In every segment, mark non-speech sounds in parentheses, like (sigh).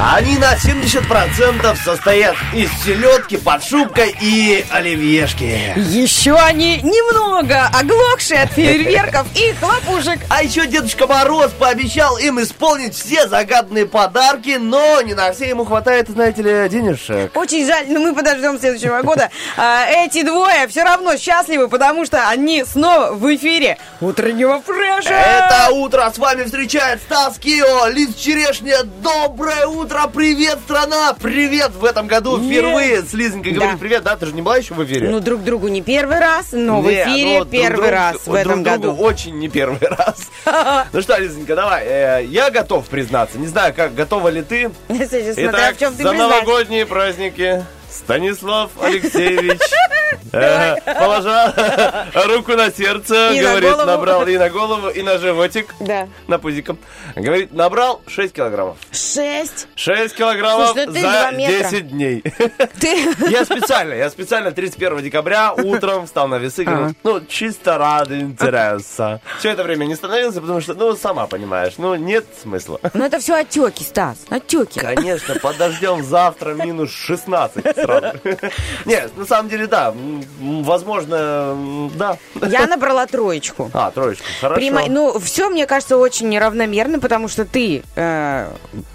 Они на 70% состоят из селедки под шубкой и оливьешки. Еще они немного оглохшие от фейерверков и хлопушек. А еще Дедушка Мороз пообещал им исполнить все загаданные подарки, но не на все ему хватает, знаете ли, денежек. Очень жаль, но мы подождем следующего года. А, эти двое все равно счастливы, потому что они снова в эфире утреннего фреша. Это утро с вами встречает Стас Кио, Лиз Черешня. Доброе утро, привет, страна! Привет в этом году впервые с Лизонькой Да. привет, да? Ты же не была еще в эфире? Ну, друг другу не первый раз, но в Не, эфире ну, друг первый другу- раз в друг этом другу году. очень не первый (laughs) раз. (laughs) Ну что, Лизонька, давай. э, Я готов признаться. Не знаю, как готова ли ты. Смотря Итак, в за новогодние праздники Станислав Алексеевич, (laughs) э, положа (laughs) руку на сердце, говорит, набрал и на голову, и на животик, Да. на пузиком. Говорит, набрал 6 килограммов. Шесть. 6 килограммов ну за два метра. 10 дней. (laughs) Я специально, я специально 31 декабря утром встал на весы, говорю, ну, чисто ради интереса. Все это время не становился, потому что, ну, сама понимаешь, ну, нет смысла. Ну, это все отеки, Стас, отеки. Конечно, подождем завтра минус 16 сразу. (laughs) Нет, на самом деле, да, возможно, да. Я набрала троечку. А, троечку, хорошо. Прима- Ну, все, мне кажется, очень неравномерно, потому что ты э,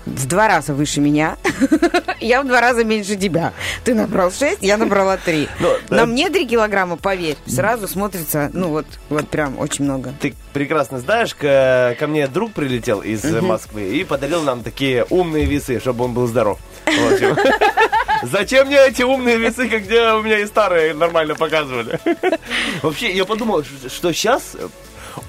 в два раза выше меня, (laughs) я в два раза меньше тебя. Ты набрал 6, я набрала 3. (laughs) Ну, На да. мне 3 килограмма, поверь, сразу смотрится, ну вот, вот прям очень много. Ты прекрасно знаешь, ко, ко мне друг прилетел из Москвы и подарил нам такие умные весы, чтобы он был здоров. Зачем мне эти умные весы, когда у меня и старые нормально показывали? Вообще, я подумал, что сейчас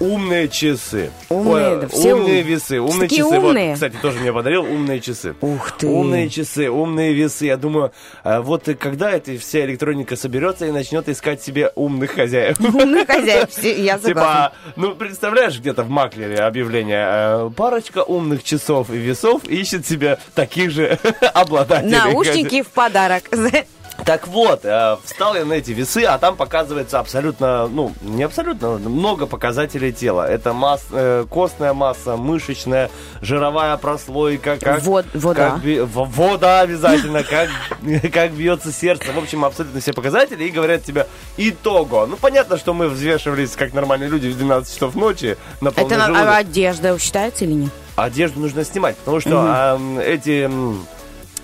умные часы. Умные, Ой, да, все умные ум- весы, Все умные такие часы. Вот, умные. кстати, тоже мне подарил умные часы. Ух ты. Умные часы, умные весы. Я думаю, а вот когда эта вся электроника соберется и начнет искать себе умных хозяев. (laughs) Умный хозяин, все- я согласна. Типа, ну, представляешь, где-то в Маклере объявление, э, парочка умных часов и весов ищет себе таких же (laughs) обладателей. Наушники в подарок. Так вот, э, встал я на эти весы, а там показывается абсолютно, ну, не абсолютно, много показателей тела. Это масс, э, костная масса, мышечная, жировая прослойка, как, Вод- вода. как би- вода обязательно, (laughs) как, как бьется сердце. В общем, абсолютно все показатели и говорят тебе итого. Ну, понятно, что мы взвешивались как нормальные люди в 12 часов ночи на Это на- а одежда считается или нет? Одежду нужно снимать, потому что а, м, эти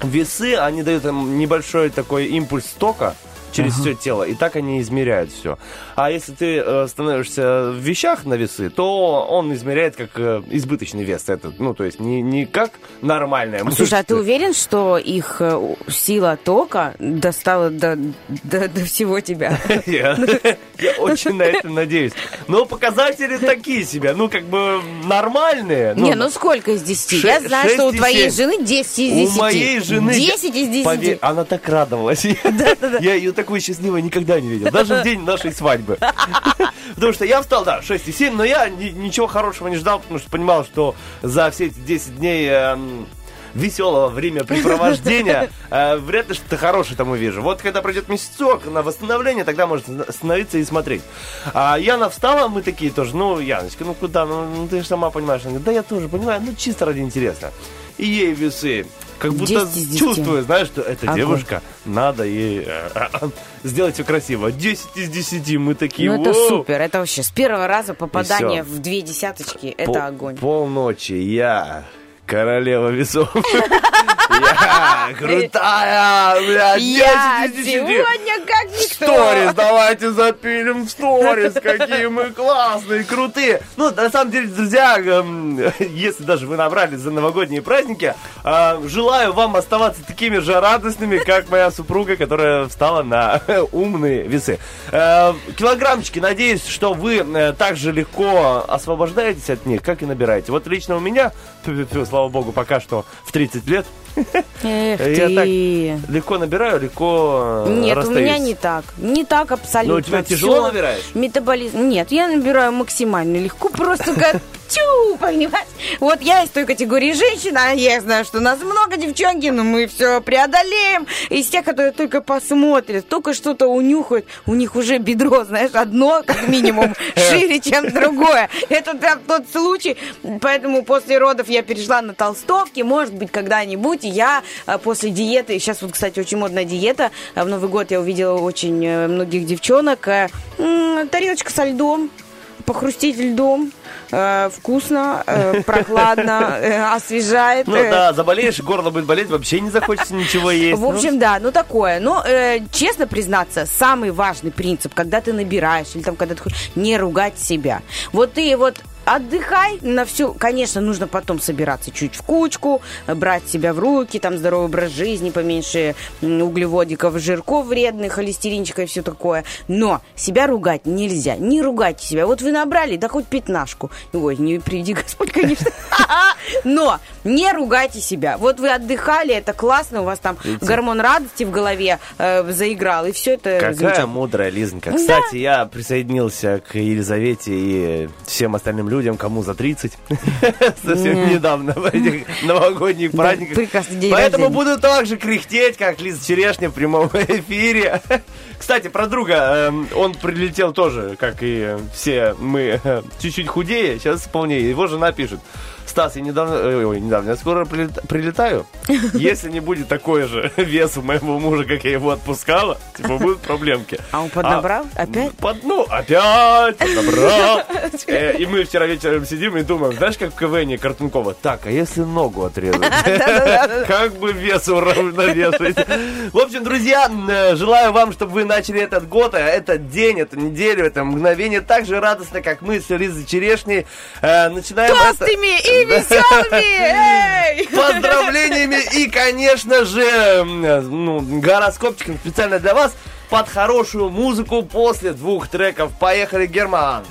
весы, они дают небольшой такой импульс тока через все тело, и так они измеряют все. А если ты э, становишься в вещах на весы, то он измеряет как э, избыточный вес этот, ну, то есть не, не как нормальная Слушай, а ты уверен, что их э, у- сила тока достала до, до, до всего тебя? (laughs) Я, очень на это надеюсь. Но показатели такие себе, ну, как бы нормальные. Не, ну сколько из 10? Я знаю, что у твоей жены 10 из У 10. моей жены... 10 из 10. Поверь, она так радовалась. (laughs) Я ее такой счастливой никогда не видел. Даже в день нашей свадьбы. (laughs) Потому что я встал, да, 6,7, но я ни- ничего хорошего не ждал, потому что понимал, что за все эти 10 дней эм, веселого времяпрепровождения (laughs) э, вряд ли что-то хорошее там увижу. Вот когда пройдет месяцок на восстановление, тогда можно остановиться и смотреть. А Яна встала, мы такие тоже, ну, Яночка, ну куда, ну, ну, ты же сама понимаешь. Она говорит, да я тоже понимаю, ну чисто ради интереса. И ей весы. Как будто 10 из 10. чувствую, знаешь, что эта Огонь. девушка, надо ей э, сделать все красиво. 10 из 10, мы такие, Ну это супер, это вообще с первого раза попадание в две десяточки, это огонь. Полночи я, королева весов. (laughs) Я крутая, блядь. Я 10 из 10. сегодня как никто. Сторис, давайте запилим в сторис, (laughs) какие мы классные, крутые. Ну, на самом деле, друзья, эм, если даже вы набрали за новогодние праздники, э, желаю вам оставаться такими же радостными, как моя супруга, которая встала на (laughs) умные весы. Э, Килограммчики, надеюсь, что вы э, так же легко освобождаетесь от них, как и набираете. Вот лично у меня, слава богу, пока что в 30 лет, Эх я так ты. легко набираю, легко Нет, у расстаюсь. меня не так. Не так абсолютно. Но у тебя тяжело Всё. набираешь? Метаболизм. Нет, я набираю максимально легко, просто как (laughs) тю, понимаешь? Вот я из той категории женщин, а я знаю, что нас много девчонки, но мы все преодолеем. Из тех, которые только посмотрят, только что-то унюхают, у них уже бедро, знаешь, одно, как минимум, (laughs) шире, чем другое. Это прям тот случай. Поэтому после родов я перешла на толстовки. Может быть, когда-нибудь я э, после диеты, сейчас вот, кстати, очень модная диета, э, в Новый год я увидела очень э, многих девчонок, тарелочка со льдом, похрустить льдом, э, вкусно, э, (laughs) прохладно, э, освежает. Ну да, заболеешь, горло будет болеть, вообще не захочется ничего есть. в общем, да, ну такое. Но, э, честно признаться, самый важный принцип, когда ты набираешь или там, когда ты хочешь, не ругать себя. Вот ты вот отдыхай на всю. Конечно, нужно потом собираться чуть в кучку, брать себя в руки, там здоровый образ жизни, поменьше углеводиков, жирков вредных, холестеринчика и все такое. Но себя ругать нельзя. Не ругайте себя. Вот вы набрали, да хоть пятнашку. Ой, не приведи (laughs) Господь, конечно. (laughs) Но не ругайте себя. Вот вы отдыхали, это классно, у вас там гормон радости в голове э, заиграл, и все это Какая мудрая Лизонька. Кстати, я присоединился к Елизавете и всем остальным людям, кому за 30. (laughs) Совсем недавно в этих новогодних праздниках. Поэтому буду так же кряхтеть, как Лиза Черешня в прямом (laughs) эфире. Кстати, про друга. эм, Он прилетел тоже, как и все мы, (laughs) чуть-чуть худее, сейчас полнее. Его жена пишет. Стас, я недавно, э, ой, недавно, я скоро прилет- прилетаю. Если не будет такой же вес у моего мужа, как я его отпускала, типа будут проблемки. А он поднабрал? Опять? Под, ну, опять поднабрал. Э, И мы вчера вечером сидим и думаем, знаешь, как в КВН Картункова, так, а если ногу отрезать? (laughs) Как бы вес уравновешивать? В общем, друзья, э, желаю вам, чтобы вы начали этот год, а этот день, эту неделю, это мгновение так же радостно, как мы с Лизой Черешней. Э, Начинаем Толстыми и (laughs) веселыми! (laughs) Поздравлениями и, конечно же, м, ну, гороскопчиком специально для вас под хорошую музыку после двух треков. Поехали, Герман!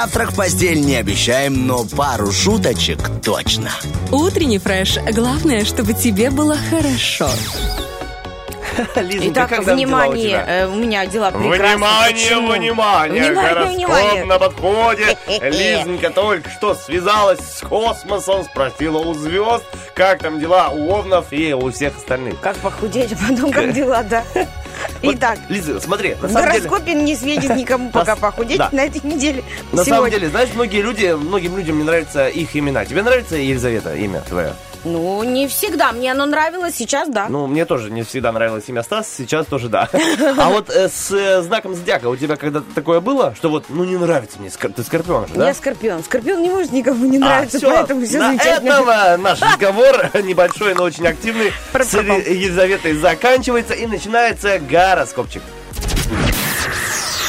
Завтрак в постель не обещаем, но пару шуточек точно. Утренний фреш. Главное, чтобы тебе было хорошо. Лизонька, Итак, как там дела у внимание, тебя? э, у меня дела прекрасные. Внимание, Почему? внимание, Внимание, гороскоп внимание. на подходе. (laughs) Лизонька только что связалась с космосом, спросила у звезд, как там дела у овнов и у всех остальных. Как похудеть, а потом как дела, да? Вот, Итак, Лиза, смотри, на в самом деле... гороскопе не светит никому пока похудеть да. на этой неделе. На самом Сегодня. деле, знаешь, многие люди, многим людям не нравятся их имена. Тебе нравится Елизавета, имя твое? Ну, не всегда. Мне оно нравилось, сейчас да. Ну, мне тоже не всегда нравилось имя Стас, сейчас тоже да. (laughs) А вот э, с э, знаком зодиака у тебя когда-то такое было, что вот, ну, не нравится мне, ты скорпион же, да? Я скорпион. Скорпион не может никому не А, нравиться, всё, поэтому все на замечательно. этом наш разговор (laughs) небольшой, но очень активный с. Елизаветой заканчивается и начинается гороскопчик.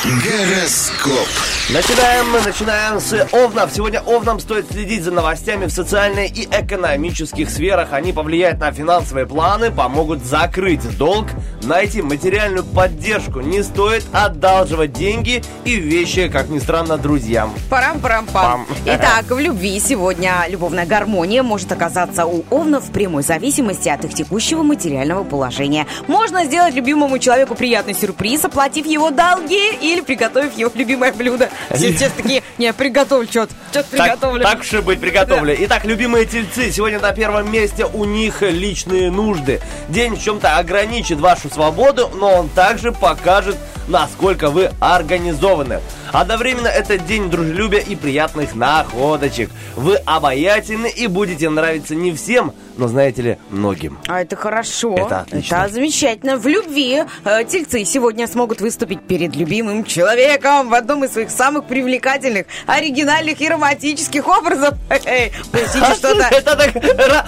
Гороскоп. Начинаем, мы начинаем с Овнов. Сегодня Овнам стоит следить за новостями в социальной и экономических сферах. Они повлияют на финансовые планы, помогут закрыть долг, найти материальную поддержку. Не стоит одалживать деньги и вещи, как ни странно, друзьям. Парам-парам-пам. Пам. Итак, в любви сегодня любовная гармония может оказаться у овнов в прямой зависимости от их текущего материального положения. Можно сделать любимому человеку приятный сюрприз, оплатив его долги или приготовив его любимое блюдо. Все сейчас такие, не, приготовлю что-то, что-то приготовлю. так уж и быть, приготовлю. Итак, любимые тельцы, сегодня на первом месте у них личные нужды. День в чем-то ограничит вашу свободу, но он также покажет, насколько вы организованы. Одновременно это день дружелюбия и приятных находочек. Вы обаятельны и будете нравиться не всем, но, знаете ли, многим. А это хорошо. Это отлично. Это замечательно. В любви э, тельцы сегодня смогут выступить перед любимым человеком в одном из своих самых привлекательных, оригинальных и романтических образов. (laughs) Простите, что-то... Это так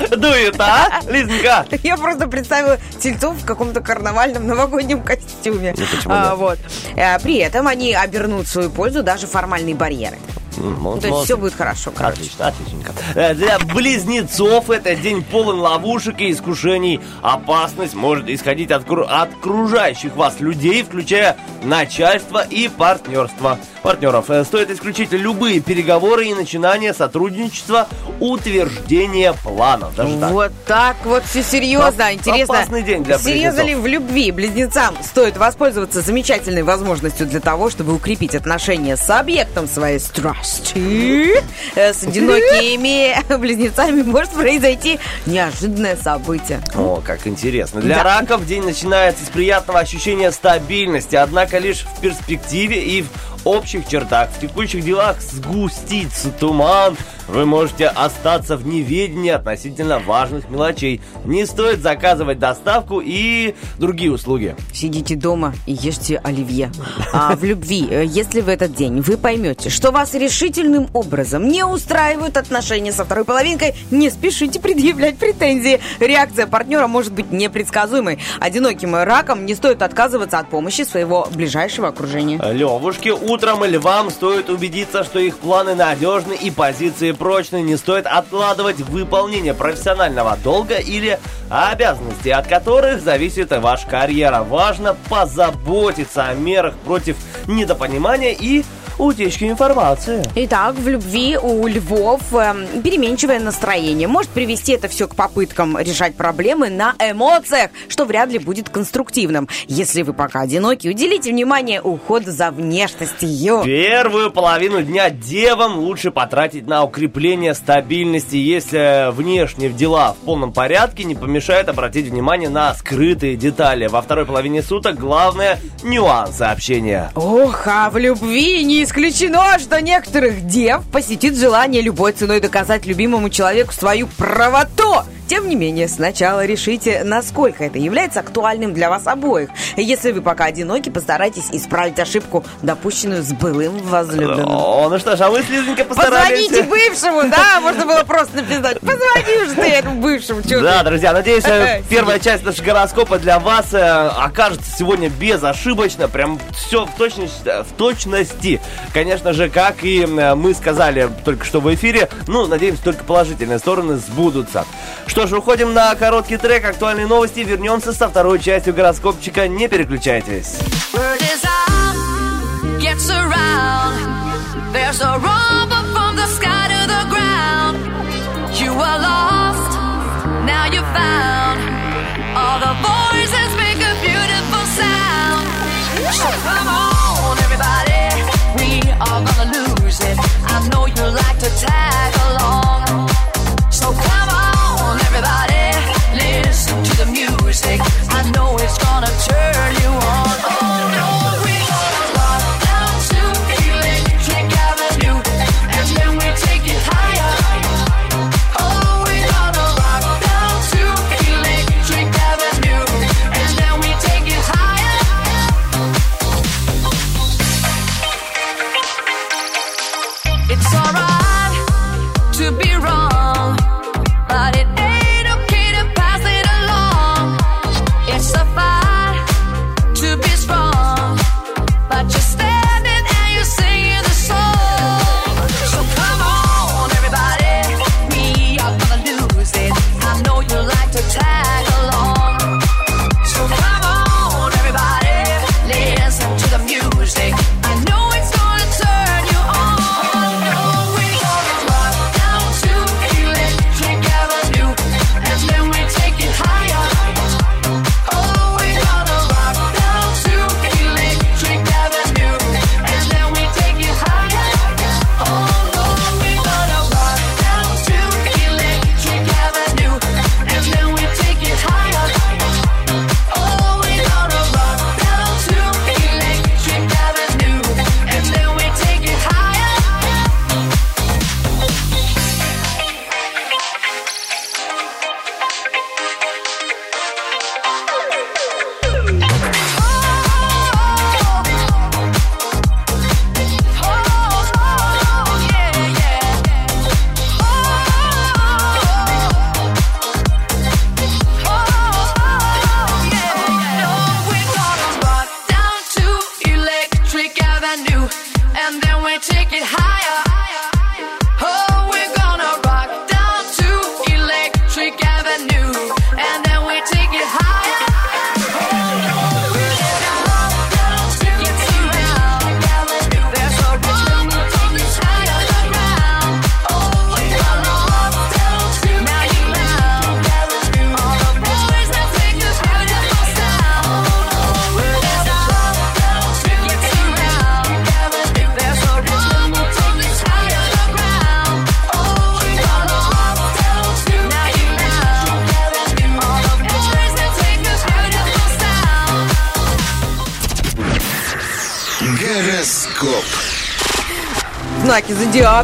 радует, а, Лизонька? (laughs) Я просто представила тельцов в каком-то карнавальном новогоднем костюме. Ну, А, вот. Э, При этом они обернут свою пользу даже формальные барьеры. Ну, то есть все будет хорошо, короче. Отлично, отличненько. Э, Для близнецов это день полон ловушек и искушений. Опасность может исходить от, от окружающих вас людей, включая начальство и партнерство. Партнеров э, стоит исключить любые переговоры и начинания сотрудничества, утверждения планов. Даже так. Вот так вот все серьезно. Оп- Интересно, опасный день для серьезно ли близнецов. в любви близнецам стоит воспользоваться замечательной возможностью для того, чтобы укрепить отношения с объектом своей страсти? Э, С одинокими (laughs) близнецами может произойти неожиданное событие. О, как интересно. Для Да. раков день начинается с приятного ощущения стабильности, однако лишь в перспективе и в общих чертах. В текущих делах сгустится туман. Вы можете остаться в неведении относительно важных мелочей. Не стоит заказывать доставку и другие услуги. Сидите дома и ешьте оливье. А в любви, э, если в этот день вы поймете, что вас решительным образом не устраивают отношения со второй половинкой, не спешите предъявлять претензии. Реакция партнера может быть непредсказуемой. Одиноким раком не стоит отказываться от помощи своего ближайшего окружения. Левушки, утром львам стоит убедиться, что их планы надежны и позиции прочны. Не стоит откладывать выполнение профессионального долга или обязанностей, от которых зависит ваша карьера. Важно позаботиться о мерах против недопонимания и утечки информации. Итак, в любви у львов эм, переменчивое настроение может привести это все к попыткам решать проблемы на эмоциях, что вряд ли будет конструктивным. Если вы пока одиноки, уделите внимание уходу за внешностью. Первую половину дня девам лучше потратить на укрепление стабильности. Если внешне в дела в полном порядке, не помешает обратить внимание на скрытые детали. Во второй половине суток главное – нюансы общения. Ох, а в любви не исключено, что некоторых дев посетит желание любой ценой доказать любимому человеку свою правоту. Тем не менее, сначала решите, насколько это является актуальным для вас обоих. Если вы пока одиноки, постарайтесь исправить ошибку, допущенную с былым возлюбленным. О, ну что ж, а вы с Лизонькой постарались. Позвоните бывшему, да? Можно было просто написать. Позвони уже ты этому бывшему. Да, друзья, надеюсь, э, (laughs) первая часть нашего гороскопа для вас э, окажется сегодня безошибочно, прям все в точности, в точности. Конечно же, как и э, мы сказали только что в эфире, ну, надеемся, только положительные стороны сбудутся. Что ж, уходим на короткий трек, актуальные новости, вернемся со второй частью гороскопчика, не переключайтесь. Come on, everybody, we are gonna lose it. I know you like to tag i'm Fuck.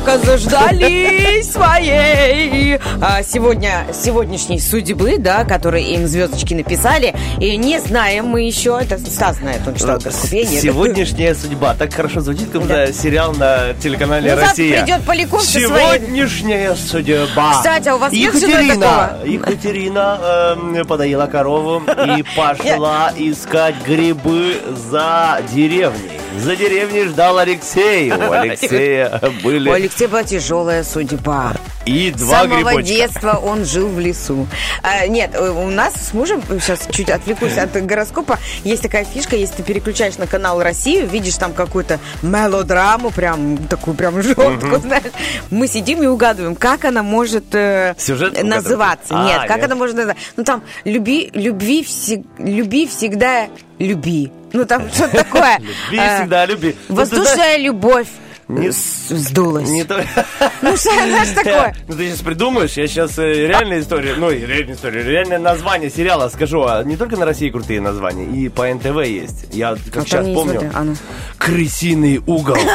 Зодиака заждались своей а, сегодня сегодняшней судьбы, да, которые им звездочки написали. И не знаем мы еще, это Стас знает, он читал гороскопе, нет? Сегодняшняя судьба. Так хорошо звучит, как будто сериал на телеканале Ну, Россия. придет Поляков со Сегодняшняя судьба. Кстати, а у вас Екатерина? Екатерина эм, подоила корову и (laughs) пошла искать грибы за деревней. За деревней ждал Алексей. У (laughs) Алексея У были Алексея была тяжелая судьба. и С два самого грибочка. детства он жил в лесу. А, нет, э, у нас с мужем, сейчас чуть отвлекусь от гороскопа, есть такая фишка, если ты переключаешь на канал Россию, видишь там какую-то мелодраму, прям такую прям (laughs) жесткую, знаешь, мы сидим и угадываем, как она может э, Сюжет называться. А, нет, как нет. она может называться. Ну там, люби, любви, всег- люби всегда люби. Ну там (laughs) что-то такое. Люби Э, всегда люби. Ну, Воздушная любовь Не- с- сдулась. Не то... (laughs) Ну что знаешь такое? Ну ты сейчас придумаешь, я сейчас реальная история, ну реальная история, реальное название сериала скажу, а не только на России крутые названия, и по НТВ есть. Я как А сейчас не помню. смотрю. А ну. Крысиный угол. (laughs)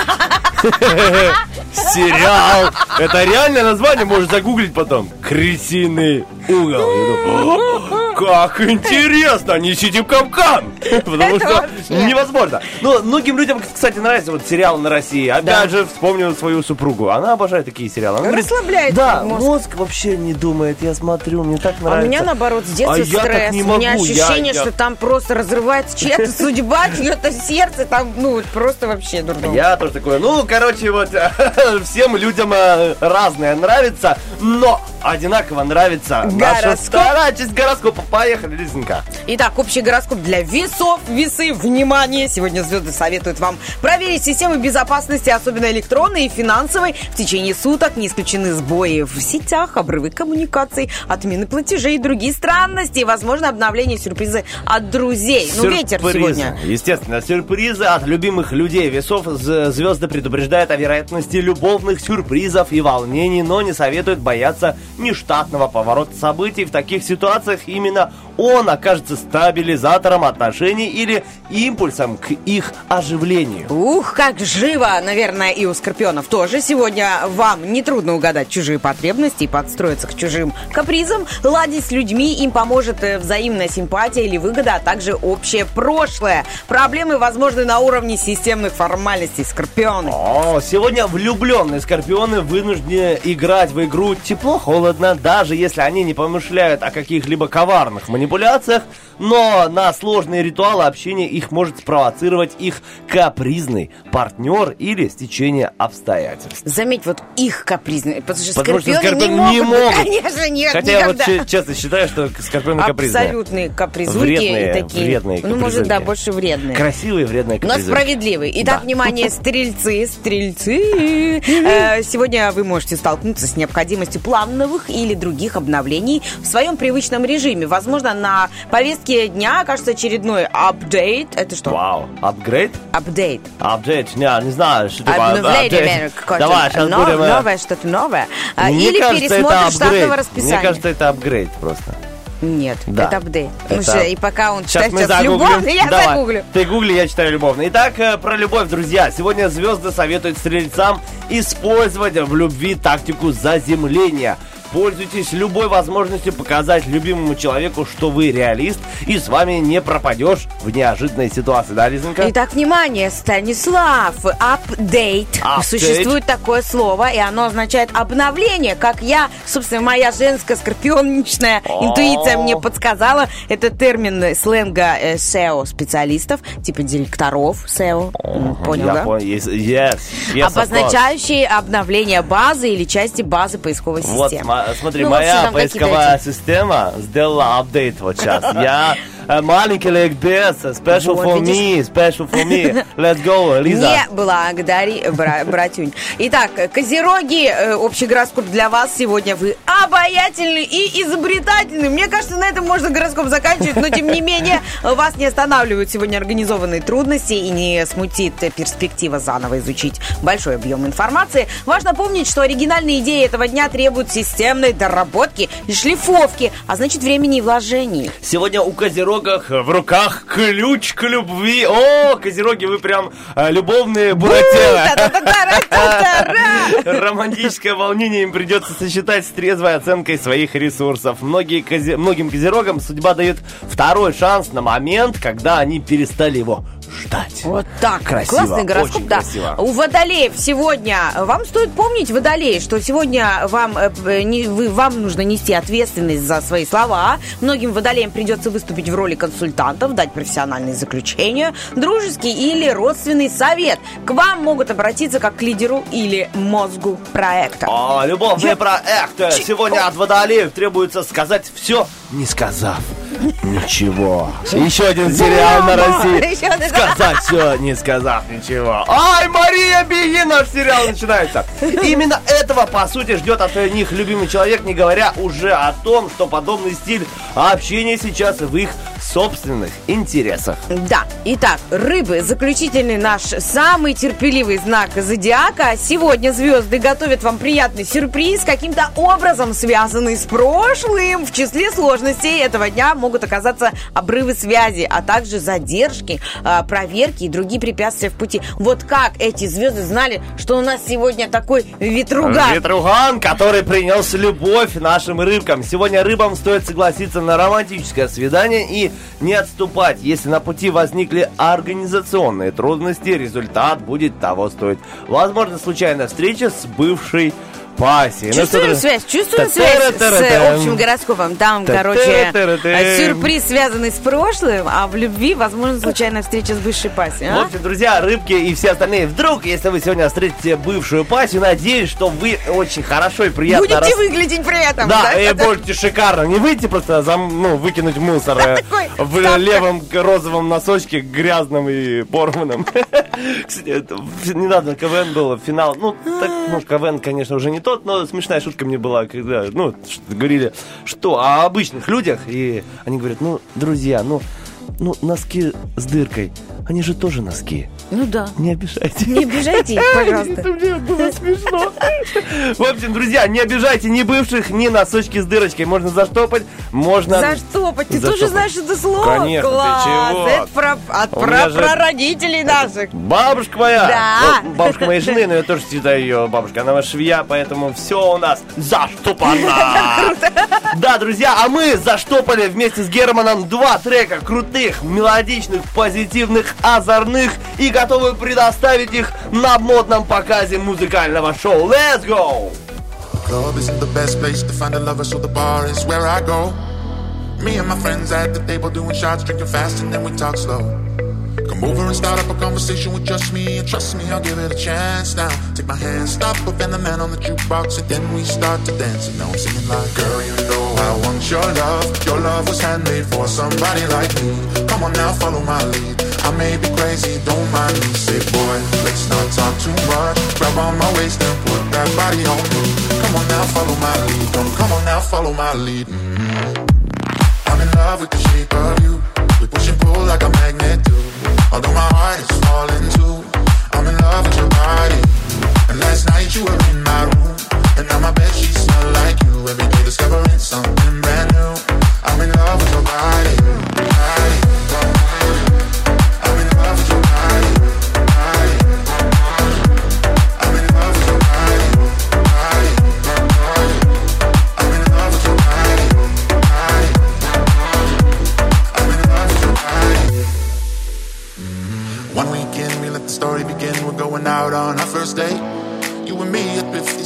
Сериал. Это реальное название, можешь загуглить потом. Крысиный угол. Я думаю, «О, Как интересно, несите в капкан. Потому что невозможно. Ну, многим людям, кстати, нравится вот сериал на России. Опять же, вспомнил свою супругу. Она обожает такие сериалы. Она Расслабляет Да, мозг. вообще не думает. Я смотрю, мне так А нравится. у меня, наоборот, с детства А стресс. не у меня ощущение, что там просто разрывается чья-то судьба, чье-то сердце. Там, ну, просто вообще дурно. Я тоже такой, ну, короче, вот (laughs) всем людям э, разное нравится, но одинаково нравится наша вторая часть гороскопа. Поехали, Лизонька. Итак, общий гороскоп для весов. Весы, внимание! Сегодня звезды советуют вам проверить системы безопасности, особенно электронной и финансовой. В течение суток не исключены сбои в сетях, обрывы коммуникаций, отмены платежей и другие странности. Возможно, обновление сюрпризы от друзей. Ну, ветер Сюрпризы. сегодня. Естественно, сюрпризы от любимых людей. Весов звезды предупреждают о вероятности любовных сюрпризов и волнений, но не советуют бояться нештатного поворота событий. В таких ситуациях именно 呢，он окажется стабилизатором отношений или импульсом к их оживлению. Ух, как живо, наверное, и у скорпионов тоже. Сегодня вам нетрудно угадать чужие потребности и подстроиться к чужим капризам. Ладить с людьми им поможет э, взаимная симпатия или выгода, а также общее прошлое. Проблемы возможны на уровне системных формальностей скорпионы. О, сегодня влюбленные скорпионы вынуждены играть в игру тепло-холодно, даже если они не помышляют о каких-либо коварных манипуляциях, но на сложные ритуалы общения их может спровоцировать их капризный партнер или стечение обстоятельств. Заметь, вот их капризные, потому что Потому что скорпионы скорпионы не не могут, могут. (laughs) конечно, нет, Хотя я вот никогда. че- честно считаю, что скорпионы капризные. Абсолютные капризульки Вредные, такие. вредные ну, может, да, больше вредные. Красивые, вредные Но капризульки. справедливый. Итак, Да. внимание, стрельцы, стрельцы. Э, Сегодня вы можете столкнуться с необходимостью плановых или других обновлений в своем привычном режиме. Возможно, на повестке дня окажется очередной апдейт. Это что? Вау, апгрейд? Апдейт. Апдейт, не, не знаю, что Обновление апдейт. Давай, сейчас нов- будем... э, новое, что-то новое. А, Мне Или кажется, пересмотр штатного расписания. Мне кажется, это апгрейд просто. Нет, Да. это апдейт. Это- что, и пока он Сейчас читает мы любовный, я Давай. загуглю. Ты гугли, я читаю любовный. Итак, э, про любовь, друзья. Сегодня звезды советуют стрельцам использовать в любви тактику заземления. Пользуйтесь любой возможностью показать любимому человеку, что вы реалист, и с вами не пропадешь в неожиданной ситуации. Да, Лизонька? Итак, внимание, Станислав, апдейт. Существует такое слово, и оно означает обновление. Как я, собственно, моя женская скорпионничная О. интуиция мне подсказала. Это термин сленга э, SEO-специалистов, типа директоров SEO. Понял, да? Yes, yes. Обозначающие обновление базы или части базы поисковой Вот, системы. ма- смотри, Ну, моя поисковая система сделала апдейт вот сейчас. (laughs) Я маленький ликбез, special Вот, for me, special for me. (laughs) Let's go, Лиза. Не благодари, бра- братюнь. Итак, козероги, э, общий гороскоп для вас сегодня. Вы обаятельны и изобретательны. Мне кажется, на этом можно гороскоп заканчивать, но тем не менее вас не останавливают сегодня организованные трудности и не смутит перспектива заново изучить большой объем информации. Важно помнить, что оригинальные идеи этого дня требуют системной доработки и шлифовки, а значит времени и вложений. Сегодня у Козерога Козерогах в руках ключ к любви. О, Козероги, вы прям э, любовные. Та-та-та-та-та-та-та. Романтическое волнение им придется сочетать с трезвой оценкой своих ресурсов. Многие козе- Многим козерогам судьба дает второй шанс на момент, когда они перестали его ждать. Вот так. Красиво, Классный гороскоп, очень да. красиво. У водолеев сегодня, вам стоит помнить, водолеи, что сегодня вам, э, э, не, вы, вам нужно нести ответственность за свои слова. Многим водолеям придется выступить в роли консультантов, дать профессиональные заключения, дружеский или родственный совет. К вам могут обратиться как к лидеру или мозгу проекта. А, любовные Я- проекты. Сегодня от водолеев требуется сказать все, не сказав ничего. Еще один сериал на России. Сказать все, не сказав ничего. Ай, Мария, беги, наш сериал начинается. Именно этого, по сути, ждет от них любимый человек, не говоря уже о том, что подобный стиль общения сейчас в их собственных интересах. Да, итак, рыбы, заключительный наш самый терпеливый знак зодиака. Сегодня звезды готовят вам приятный сюрприз, каким-то образом связанный с прошлым. В числе сложностей этого дня могут оказаться обрывы связи, а также задержки, а, проверки и другие препятствия в пути. Вот как эти звезды знали, что у нас сегодня такой ветруган. Ветруган, который принес любовь нашим рыбкам. Сегодня рыбам стоит согласиться на романтическое свидание и не отступать. Если на пути возникли организационные трудности, результат будет того стоить. Возможно, случайная встреча с бывшей пассией. Ну, Чувствуем что-то- связь, чувствуем связь с общим гороскопом. Там, короче, сюрприз, связанный с прошлым, а в любви, возможно, случайная встреча с бывшей пассией. В а? общем, друзья, рыбки и все остальные, вдруг, если вы сегодня встретите бывшую пассию, надеюсь, что вы очень хорошо и приятно Будете рас- выглядеть при этом. Да, и будете шикарно. Не выйти просто, зам- ну, выкинуть мусор э, Такой, в стопка. левом розовом носочке, грязном и порванном. (laughs) Кстати, это в- недавно КВН был, финал. Ну, так, ну, КВН, конечно, уже не тот, но смешная шутка мне была, когда, ну, говорили, что о обычных людях, и они говорят, ну, друзья, ну, ну, носки с дыркой, они же тоже носки. Ну да. Не обижайте. Не обижайте их, (laughs) пожалуйста. Это мне было смешно. В общем, друзья, не обижайте ни бывших, ни носочки с дырочкой. Можно заштопать, можно... Заштопать. Ты тоже знаешь это слово? Конечно, ты Класс. чего? Это про, от про, меня же- про родителей наших. Бабушка моя! Да. Ну, бабушка моей жены, но я тоже считаю ее бабушкой. Она швея, поэтому все у нас заштопано. (laughs) Да, друзья, а мы заштопали вместе с Германом два трека крутых, мелодичных, позитивных, озорных и готовы предоставить их на модном показе музыкального шоу. Let's go! Club isn't the best place to find a lover, so the bar is where I go. Me and my friends at the table doing shots, drinking fast, and then we talk slow. Come over and start up a conversation with just me, and trust me, I'll give it a chance now. Take my hand, stop and the man on the jukebox, and then we start to dance. And now I'm singing like, Girl, you know I want your love. Your love was handmade for somebody like me. Come on now, follow my lead. I may be crazy, don't mind me. Say, boy, let's not talk too much. Grab on my waist and put that body on me. Come on now, follow my lead. Don't come on now, follow my lead. Mm. I'm in love with the shape of you. We push and pull like a magnet do. Although my heart is falling too. I'm in love with your body. And last night you were in my room. And now my bed sheets smell like you. Every day discovering something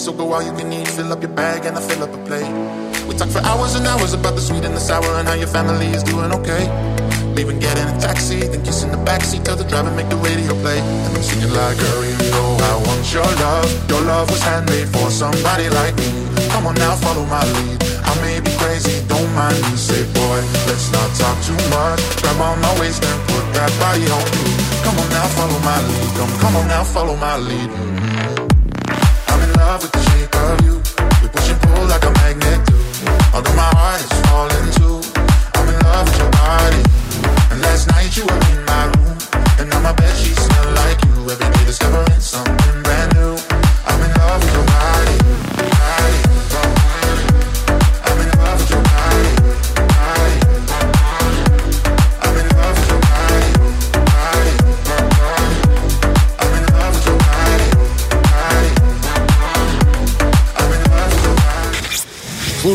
so go all you can eat. Fill up your bag and I fill up a plate. We talk for hours and hours about the sweet and the sour and how your family is doing okay. Leaving, get in a taxi, then kiss in the backseat. Tell the driver, make the radio play. And I'm singing like, girl, you know I want your love. Your love was handmade for somebody like me. Come on now, follow my lead. I may be crazy, don't mind me. Say, boy, let's not talk too much. Grab on my waist and put that body on me. Come on now, follow my lead. Come, come on now, follow my lead. Mm. Although my heart is falling too. I'm in love with your body. And last night you were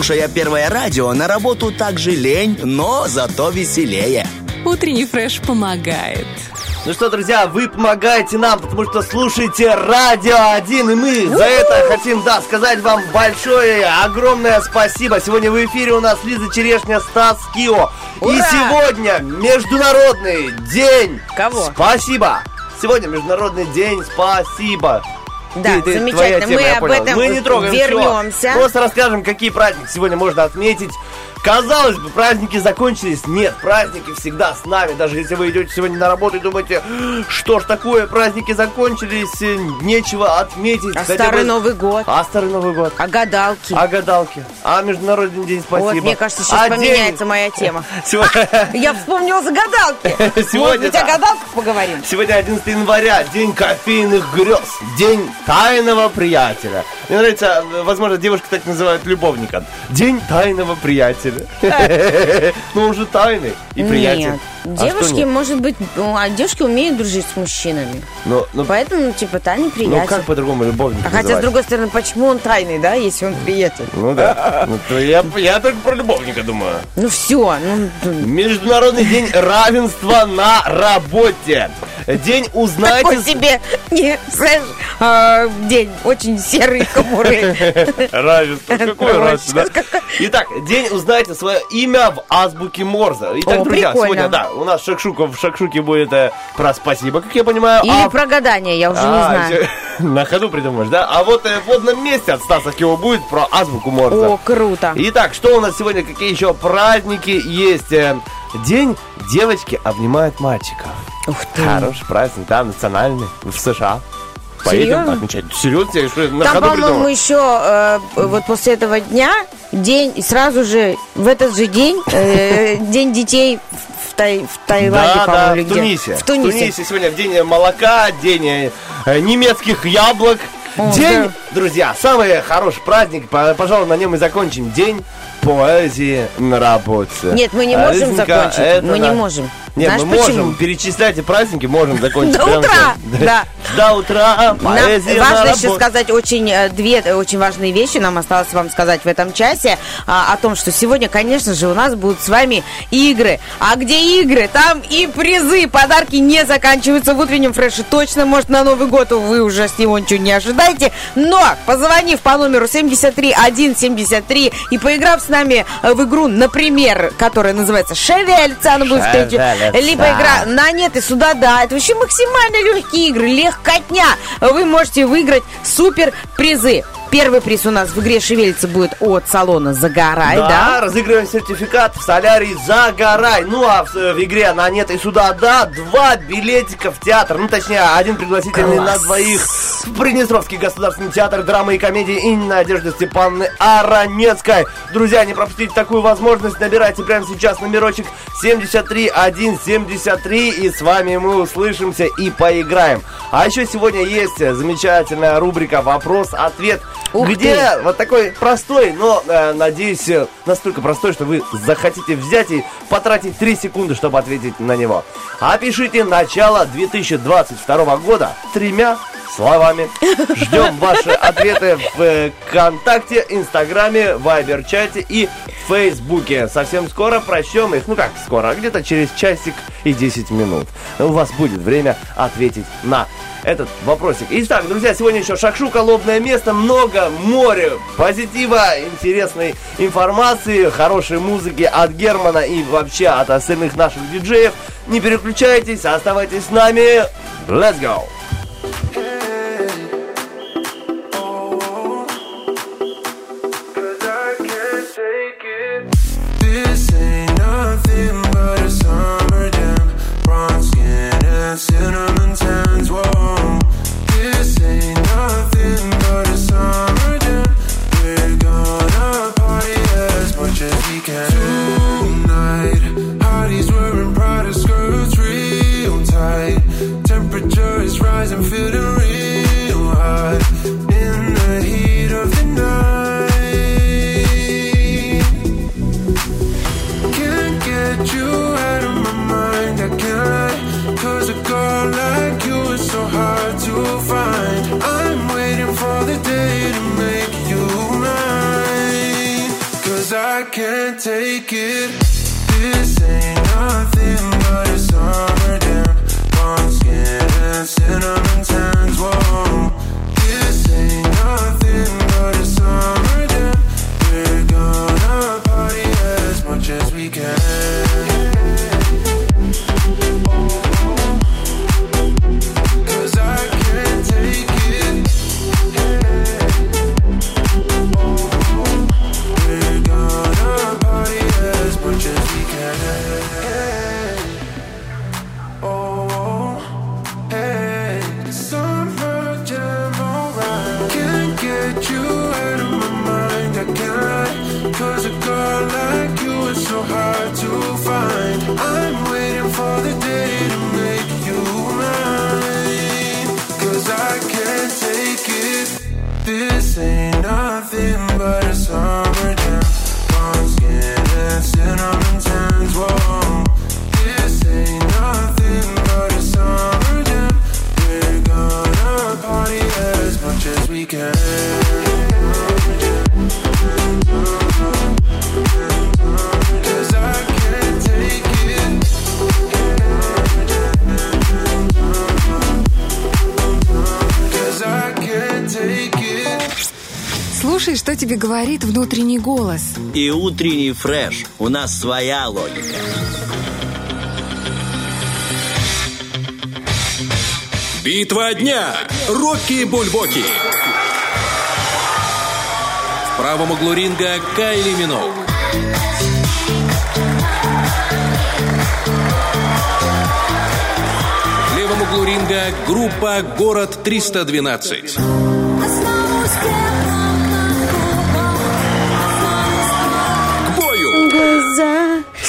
Слушая первое радио, на работу также лень, но зато веселее. Утренний фреш помогает. Ну что, друзья, вы помогаете нам, потому что слушаете Радио 1, и мы за это хотим, да, сказать вам большое, огромное спасибо. Сегодня в эфире у нас Лиза Черешня, Стас Кио. И сегодня Международный день. Кого? Спасибо. Сегодня Международный день спасибо. Да, твоя замечательно. тема, Мы об этом Мы не трогаем вернемся. Просто расскажем, какие праздники сегодня можно отметить. Казалось бы, праздники закончились. Нет, праздники всегда с нами. Даже если вы идете сегодня на работу и думаете, что ж такое, праздники закончились, э, нечего отметить. А Хотя Старый бы- Новый год? А Старый Новый год? А гадалки? А гадалки? А Международный день спасибо? Вот, мне кажется, сейчас А день- поменяется моя тема. (laughs) (laughs) Я вспомнила за гадалки. (laughs) Может Сегодня, быть, о да. гадалках поговорим? Сегодня 11 января, день кофейных грез, день тайного приятеля. Мне нравится, э, возможно, девушки так называют любовника. День тайного приятеля. Ну, он же тайный и приятель. Нет. А Девушки, может быть, ну, а девушки умеют дружить с мужчинами. Ну, ну, Поэтому, типа, тайный ну приятель. как по-другому любовник А хотя, с другой стороны, почему он тайный, да, если он приятель? Ну да. Ну, то я, только про любовника думаю. Ну все, ну, Международный день равенства на работе. День узнайте... такой себе, не, знаешь, а, день очень серый, хмурый. (laughs) Равенство. Какое Короче, равенство, да? Итак, день узнайте свое имя в азбуке Морзе. Итак, О, друзья, прикольно. сегодня, да, у нас Шакшука в Шакшуке будет э, про спасибо, как я понимаю. Или а- про гадание, я уже не А, знаю. ещё- (laughs) На ходу придумаешь, да? А вот э, в водном месте от Стаса Кио будет про азбуку Морзе. О, круто. Итак, что у нас сегодня, какие еще праздники есть? Э, День девочки обнимает мальчика. Ух ты. Хороший праздник, да, национальный, в США. Поедем Серьезно? отмечать. Серьезно, я что, на Там, по-моему, еще э, вот после этого дня день, и сразу же в этот же день э, день детей в, Тай- в Таиланде, да, да, в где? Тунисе. В Тунисе. сегодня день молока, день э, немецких яблок. День, да. друзья, самый хороший праздник, по- пожалуй, на нем и закончим. День поэзии на работе. Нет, мы не А, можем Лизонька, закончить. это Мы не да. можем. Нет, Знаешь мы почему? можем перечислять и праздники, можем закончить. До утра, да. До утра Нам поэзия на важно еще сказать очень э, две э, очень важные вещи. Нам осталось вам сказать в этом часе а, о том, что сегодня, конечно же, у нас будут с вами игры. А где игры, там и призы. Подарки не заканчиваются в утреннем фреше. Точно, может, на Новый год вы уже с него ничего не ожидаете. Но, позвонив по номеру 73173 и поиграв с нами э, в игру, например, которая называется «Шевелится», она будет Шевелится. либо игра на нет и сюда да. Это вообще максимально легкие игры, легкотня. Вы можете выиграть супер призы. Первый приз у нас в игре «Шевелится» будет от салона «Загорай», Да, да? разыгрываем сертификат в солярий «Загорай». Ну, а в, в игре «На нет и сюда да» два билетика в театр. Ну, точнее, один пригласительный Класс. на двоих в Приднестровский государственный театр драмы и комедии имени Надежды Степановны Аронецкой. Друзья, не пропустите такую возможность. Набирайте прямо сейчас номерочек 73173 и с вами мы услышимся и поиграем. А еще сегодня есть замечательная рубрика «Вопрос-ответ», Ух где ты. вот такой простой, но, э, надеюсь, э, настолько простой, что вы захотите взять и потратить 3 секунды, чтобы ответить на него. Опишите начало 2022 года тремя словами. (laughs) Ждем ваши ответы в э, ВКонтакте, Инстаграме, Вайбер-чате и Фейсбуке. Совсем скоро прочтем их. Ну как скоро? а Где-то через часик и 10 минут. У вас будет время ответить на этот вопросик. Итак, друзья, сегодня еще шакшука, лобное место, много море позитива, интересной информации, хорошей музыки от Германа и вообще от остальных наших диджеев. Не переключайтесь, оставайтесь с нами. Let's go! Can't take it. This ain't nothing внутренний голос. И утренний фреш. У нас своя логика. Битва дня. Рокки Бульбоки. В правом углу ринга Кайли Миноуг. В левом углу ринга группа «Город 312».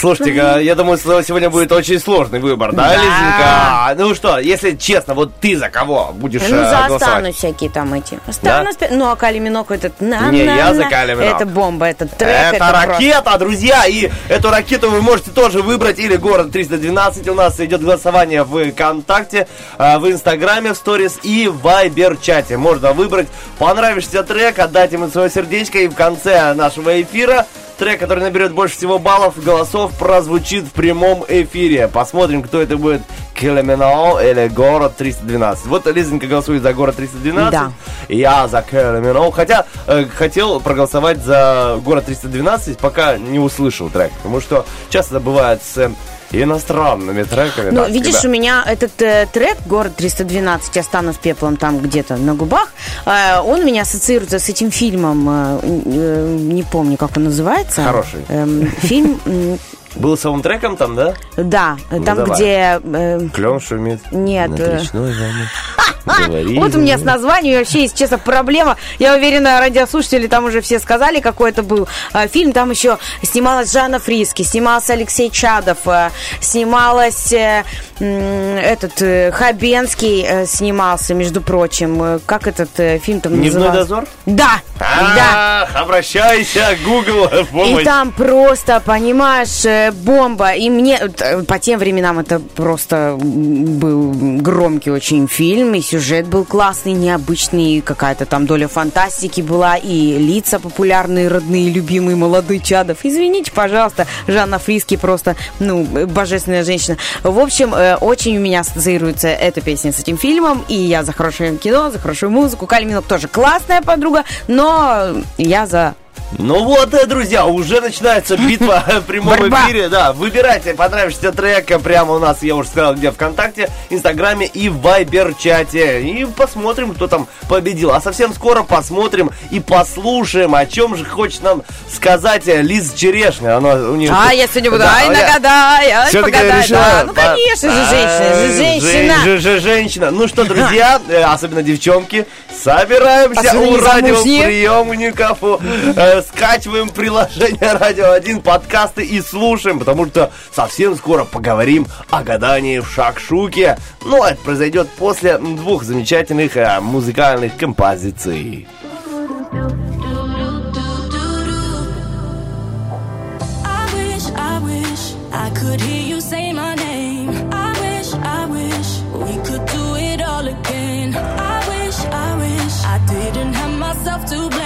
Слушайте, я думаю, что сегодня будет очень сложный выбор, да, Да. Лизенька? Ну что, если честно, вот ты за кого будешь Ну, э, за останусь всякие там эти. Останусь. пе- Ну, а Кали Минок этот... на- Не, на- я за. Кали Минок. Это бомба, это трек. Это, просто- ракета, друзья, и эту ракету вы можете тоже выбрать или город 312. У нас идет голосование в ВКонтакте, э, в Инстаграме, в Сторис и в Вайбер-чате. Можно выбрать понравившийся трек, отдать ему свое сердечко, и в конце нашего эфира трек, который наберет больше всего баллов, голосов, прозвучит в прямом эфире. Посмотрим, кто это будет. Килиминао или город 312. Вот Лизонька голосует за город 312. Да. Я за Килиминао. Хотя э, хотел проголосовать за город 312, пока не услышал трек. Потому что часто бывает с э, иностранными треками. Ну, видишь, когда- у меня этот э, трек «Город 312», «Останусь пеплом» там где-то на губах, э, он у меня ассоциируется с этим фильмом, э, э, не помню, как он называется. Хороший. Эм, фильм, м, Был саундтреком там, да? да, Ну, там, давай. где... э, Клен шумит. Нет, Над э, речной волной. (laughs) Говори Вот у меня с названием вообще, если честно, проблема. Я уверена, радиослушатели там уже все сказали, какой это был э, фильм. Там еще снималась Жанна Фриски, снимался Алексей Чадов, э, снималась этот э, Хабенский э, снимался, между прочим. Э, Как этот фильм там Дневной назывался? дозор? Да, да. Ах, (laughs) обращайся, Google, (laughs) И там просто, понимаешь, бомба. И мне по тем временам это просто был громкий очень фильм, и сюжет был классный, необычный, какая-то там доля фантастики была, и лица популярные, родные, любимые, молодые Чадов. Извините, пожалуйста, Жанна Фриски просто, ну, божественная женщина. В общем, очень у меня ассоциируется эта песня с этим фильмом, и я за хорошее кино, за хорошую музыку. Калиминок тоже классная подруга, но я за Ну вот, э, друзья, уже начинается битва в прямом Борьба. эфире. Да, выбирайте понравившийся трек э, прямо у нас, я уже сказал, где ВКонтакте, Инстаграме и в Вайбер-чате. И посмотрим, кто там победил. А совсем скоро посмотрим и послушаем, о чем же хочет нам сказать э, Лиза Черешня. Она, у нее... А, я сегодня буду, Да, ай, я- нагадай, ай, погадай. решила Да, ну, конечно же, женщина, же женщина. жен- же- женщина. Ну что, друзья, (laughs) особенно девчонки, собираемся Особенно у радиоприемников, э, скачиваем приложение Радио 1, подкасты и слушаем, потому что совсем скоро поговорим о гадании в шакшуке. Ну, а это произойдет после двух замечательных э, музыкальных композиций. I wish, I wish I could hear you myself to blame.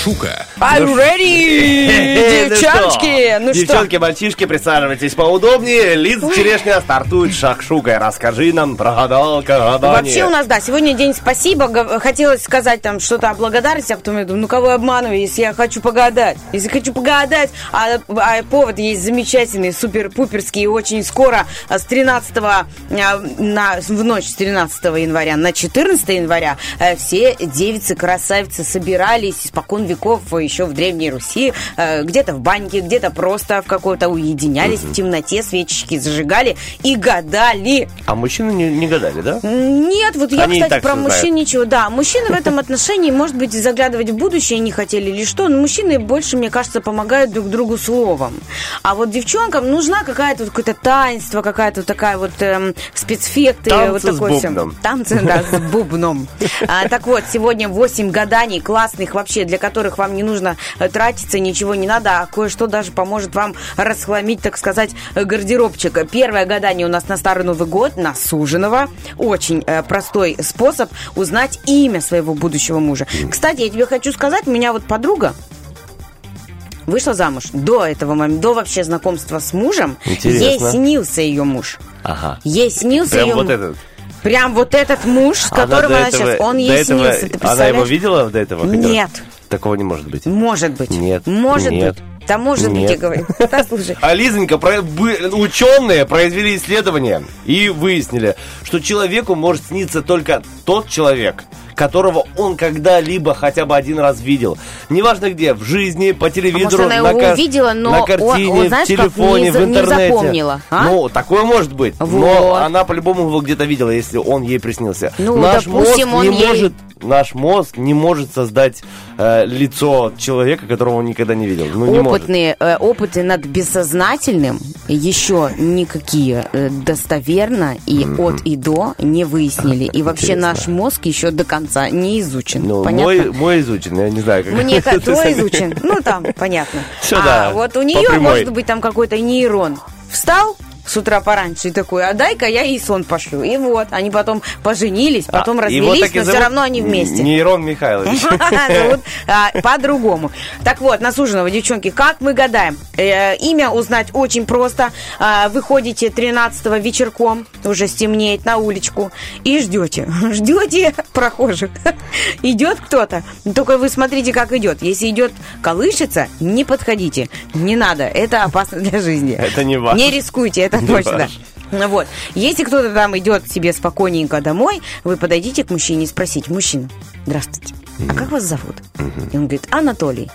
Шука. Шакшука. I'm ready, (laughs) девчонки! Ну что? Девчонки, мальчишки, присаживайтесь поудобнее. Лиза Черешня стартует шакшукой. Расскажи нам про гадалка, гадание. Вообще у нас, да, сегодня день спасибо. Хотелось сказать там что-то о благодарности, а потом я думаю, ну кого я обманываю, если я хочу погадать. Если хочу погадать, а, а повод есть замечательный, супер-пуперский, и очень скоро, а, с 13 а, на, в ночь с 13 января на 14 января э, все девицы-красавицы собирались испокон веков э, еще в Древней Руси, э, где-то в баньке, где-то просто в какой-то уединялись, в темноте свечечки зажигали и гадали. А мужчины не, не гадали, да? Нет, вот я, Они кстати, про мужчин знают. ничего. Да, мужчины в этом отношении, может быть, заглядывать в будущее не хотели или что, но мужчины больше, мне кажется, помогают друг другу словом. А вот девчонкам нужна какая-то вот какое-то таинство, какая-то такая вот эм, спецэффекты. Танцы вот такое бубном. Танцы, да, с бубном. А, так вот, сегодня 8 гаданий классных вообще, для которых вам не нужно э, тратиться, ничего не надо, а кое-что даже поможет вам расхламить, так сказать, гардеробчик. Первое гадание у нас на Старый Новый год, на суженого. Очень э, простой способ узнать имя своего будущего мужа. Кстати, я тебе хочу сказать, у меня вот подруга, вышла замуж до этого момента, до вообще знакомства с мужем. Интересно. Ей снился ее муж. Ага. Ей снился Прям ее вот муж. этот. Прям вот этот муж, с Она которым до она этого- сейчас, он до ей этого- снился. Ты Она его видела до этого? хоть раз? Такого не может быть. Может быть. Нет. Может Нет. быть. Да может быть, Нет. я говорю. (laughs) Да, слушай. А Лизонька, про- ученые произвели исследование и выяснили, что человеку может сниться только тот человек, которого он когда-либо хотя бы один раз видел. Неважно где, в жизни, по телевизору, она на, его кар- увидела, но на он- картине, он, знаешь, в телефоне, не в не интернете. запомнила, а? Ну, такое может быть. Вот. Но она по-любому его где-то видела, если он ей приснился. Ну, Наш допустим, мозг он не ей- может наш мозг не может создать э, лицо человека, которого он никогда не видел. Ну, не может. Опытные э, опыты над бессознательным еще никакие э, достоверно и от и до не выяснили. И вообще Интересно. наш мозг еще до конца не изучен. Ну, Понятно? мой, мой изучен, я не знаю, как Мне твой изучен. Ну, там, понятно. Всё, а да, вот у нее может быть там какой-то нейрон. Встал с утра пораньше и такой, а дай-ка я ей сон пошлю. И вот, они потом поженились, потом А, развелись, но все равно они вместе. Нейрон (laughs) Михайлович. Зовут а, по-другому. Так вот, на суженого, девчонки, как мы гадаем? Э, имя узнать очень просто. А, Выходите 13-го вечерком, уже стемнеет, на уличку, и ждете. (laughs) Ждете прохожих. (laughs) Идет кто-то, только вы смотрите, как идет. Если идет колышется, не подходите. Не надо, это опасно для жизни. Это не ваш. Не рискуйте, это (laughs) точно. Ну Вот. Если кто-то там идет себе спокойненько домой, вы подойдите к мужчине и спросите, мужчина, здравствуйте, а как вас зовут? И он говорит, Анатолий.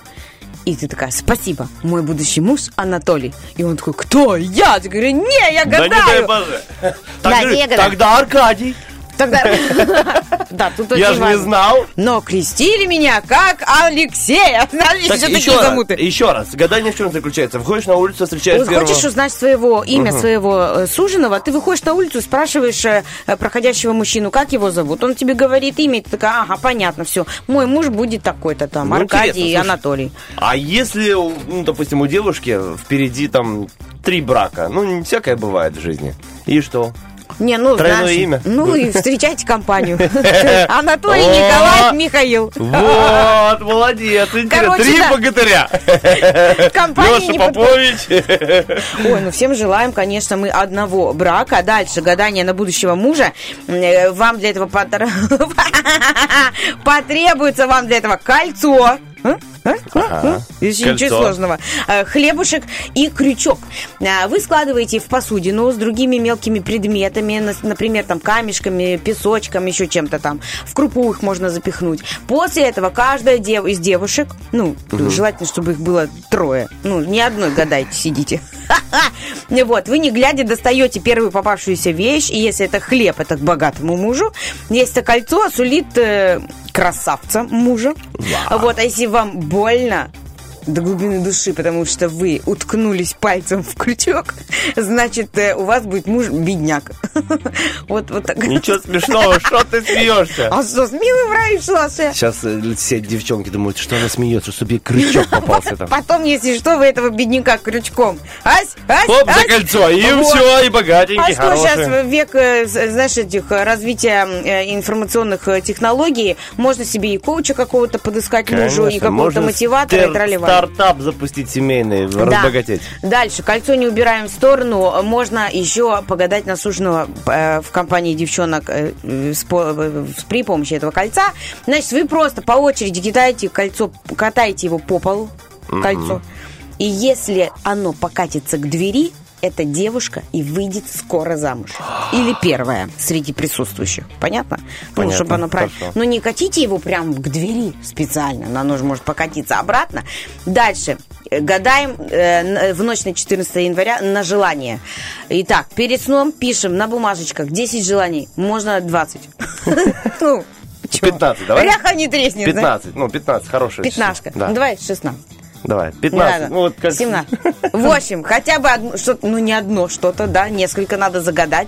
И ты такая, спасибо, мой будущий муж Анатолий. И он такой, кто? Я? Ты говоришь, не, я Да гадаю. не дай боже. Да, Так, не я гадаю. Тогда Аркадий. Тогда... (laughs) Да, тут Я же не знал. Но крестили меня как Алексея. (laughs) Еще раз, замуты. еще раз. Гадание в чем заключается? Выходишь на улицу, встречаешь первого... хочешь узнать своего имя своего э, суженого, ты выходишь на улицу, спрашиваешь э, э, проходящего мужчину, как его зовут. Он тебе говорит имя, и ты такая, ага, понятно, все. Мой муж будет такой-то там, Ну, Аркадий и. Анатолий. А если, ну, допустим, у девушки впереди там три брака, ну, всякое бывает в жизни. И что? Не, ну, Тройное знаешь, имя. Ну и встречайте компанию. (laughs) Анатолий, О! Николай, Михаил. Вот, молодец, Три богатыря. Леша Попович. Ой, ну всем желаем, конечно, мы одного брака. Дальше гадание на будущего мужа. Э, Вам для этого потр- (laughs) потребуется вам для этого кольцо. А? А? А? Ничего сложного. Хлебушек и крючок. Э, Вы складываете в посудину с другими мелкими предметами, на- например, там камешками, песочком, еще чем-то там. В крупу их можно запихнуть. После этого каждая дев- из девушек, ну, Мгм. желательно, чтобы их было трое. Ну, не одной гадайте, сидите. (laughs) Вот, вы не глядя достаете первую попавшуюся вещь, и если это хлеб, это к богатому мужу. Если это кольцо, сулит э, красавца мужа. Вот, а если вам больно, до глубины души, потому что вы уткнулись пальцем в крючок, (laughs) значит, э, у вас будет муж бедняк. (laughs) Вот, вот так. Ничего смешного, что ты смеешься? А что, с милым рай шоссе? Сейчас э, все девчонки думают, что она смеется, чтобы ей крючок попался там. (laughs) Потом, если что, вы этого бедняка крючком. Ась, ась, Оп, за ась. кольцо, и Вот. все, и богатенький, А что сейчас хороший. век, э, знаешь, этих развития информационных технологий, можно себе и коуча какого-то подыскать мужу, и какого-то мотиватора, и тролливали. Стартап запустить семейный, Да. разбогатеть. Дальше. Кольцо не убираем в сторону. Можно еще погадать на суженого э, в компании девчонок э, с по- э, при помощи этого кольца. Значит, вы просто по очереди кидаете кольцо, катаете его по полу, кольцо. И если оно покатится к двери, эта девушка и выйдет скоро замуж. Или первая среди присутствующих. Понятно? Ну, Понятно, чтобы оно правильно. Но не катите его прям к двери специально. Оно же может покатиться обратно. Дальше. Э, Гадаем э, н- в ночь на 14 января на желание. Итак, перед сном пишем на бумажечках 10 желаний. Можно 20. (laughs) Ну, 15, давай? Ряха не треснет. да? 15, ну, 15, хорошая. Пятнашка. Да. Ну, Давай 16. Давай, Не 15. надо. Ну, вот как... 17. (laughs) В общем, хотя бы одно, что ну не одно что-то, да, несколько надо загадать.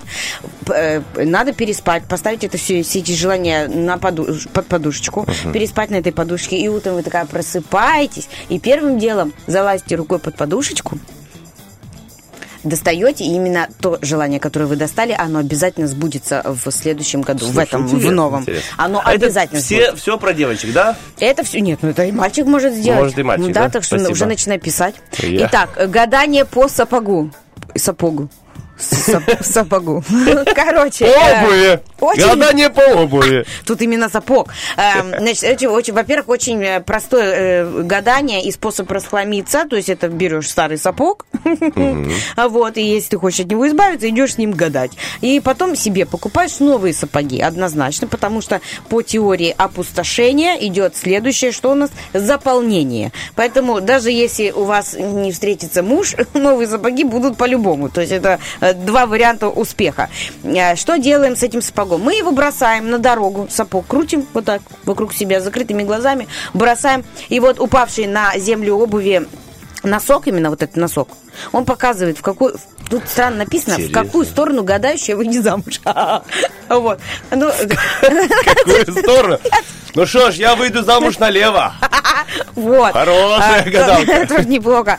Э, Надо переспать, поставить это все, все эти желания на поду- под подушечку, Мгм. переспать на этой подушке, и утром вы такая просыпаетесь, и первым делом залазите рукой под подушечку, достаете, и именно то желание, которое вы достали, оно обязательно сбудется в следующем году, в Слушай, этом, в новом. интересно. Оно А это обязательно все, сбудется. все про девочек, да? Это все, нет, ну это и мальчик может сделать. Может и мальчик, Ну да, да? так что Спасибо. уже начинай писать. Я. Итак, гадание по сапогу. Сапогу. Сап- Сапогу. Короче. э, Обуви. очень- Гадание по обуви. (laughs) Тут именно сапог. Эм, Значит, очень, во-первых, очень э, простое э, гадание и способ расхламиться. То есть это берешь старый сапог, (laughs) Вот, и если ты хочешь от него избавиться, идешь с ним гадать. И потом себе покупаешь новые сапоги, однозначно, потому что по теории опустошения идет следующее, что у нас заполнение. Поэтому даже если у вас не встретится муж, (laughs) новые сапоги будут по-любому. То есть это два варианта успеха. Э, Что делаем с этим сапогом? Мы его бросаем на дорогу, сапог крутим вот так вокруг себя закрытыми глазами, бросаем. И вот упавший на землю обуви носок, именно вот этот носок, он показывает, в какую... Тут странно написано, в Интересно. какую сторону гадающая выйдет замуж. (laughs) Вот. Ну, Какую сторону? Ну что ж, я выйду замуж налево. Вот. Хорошая А, гадалка. (laughs) Тоже неплохо.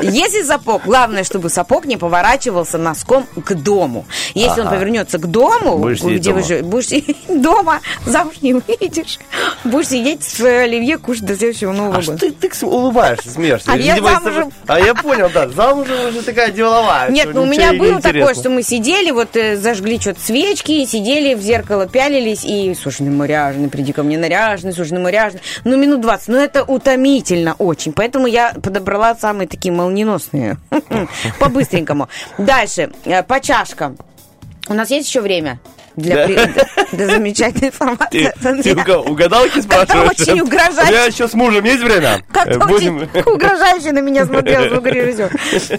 Если сапог, главное, чтобы сапог не поворачивался носком к дому. Если он повернется к дому, где вы жи- будешь сидеть (laughs) дома, замуж не выйдешь. Будешь сидеть с оливье, кушать до следующего Нового года. ты, улыбаешься, смеешься? А я это замужем. же- А я понял, да, замужем уже такая деловая. Нет, ну у меня было такое, интересно. что мы сидели, вот э, зажгли что-то свечки, сидели в зеркало, пялились, и слушай, ну наряженный, приди ко мне наряженный, слушай, ну наряженный. Ну, минут 20. Ну, это утомительно очень. Поэтому я подобрала самые такие молниеносные. (laughs) По-быстренькому. Дальше. э, По чашкам. У нас есть еще время? Для, Да. при- для замечательной информации. Ты, ты у кого- у гадалки спрашиваешь? очень угрожающе. У меня еще с мужем есть время? Как-то Э, очень (laughs) угрожающе на меня смотрел звукорежиссер.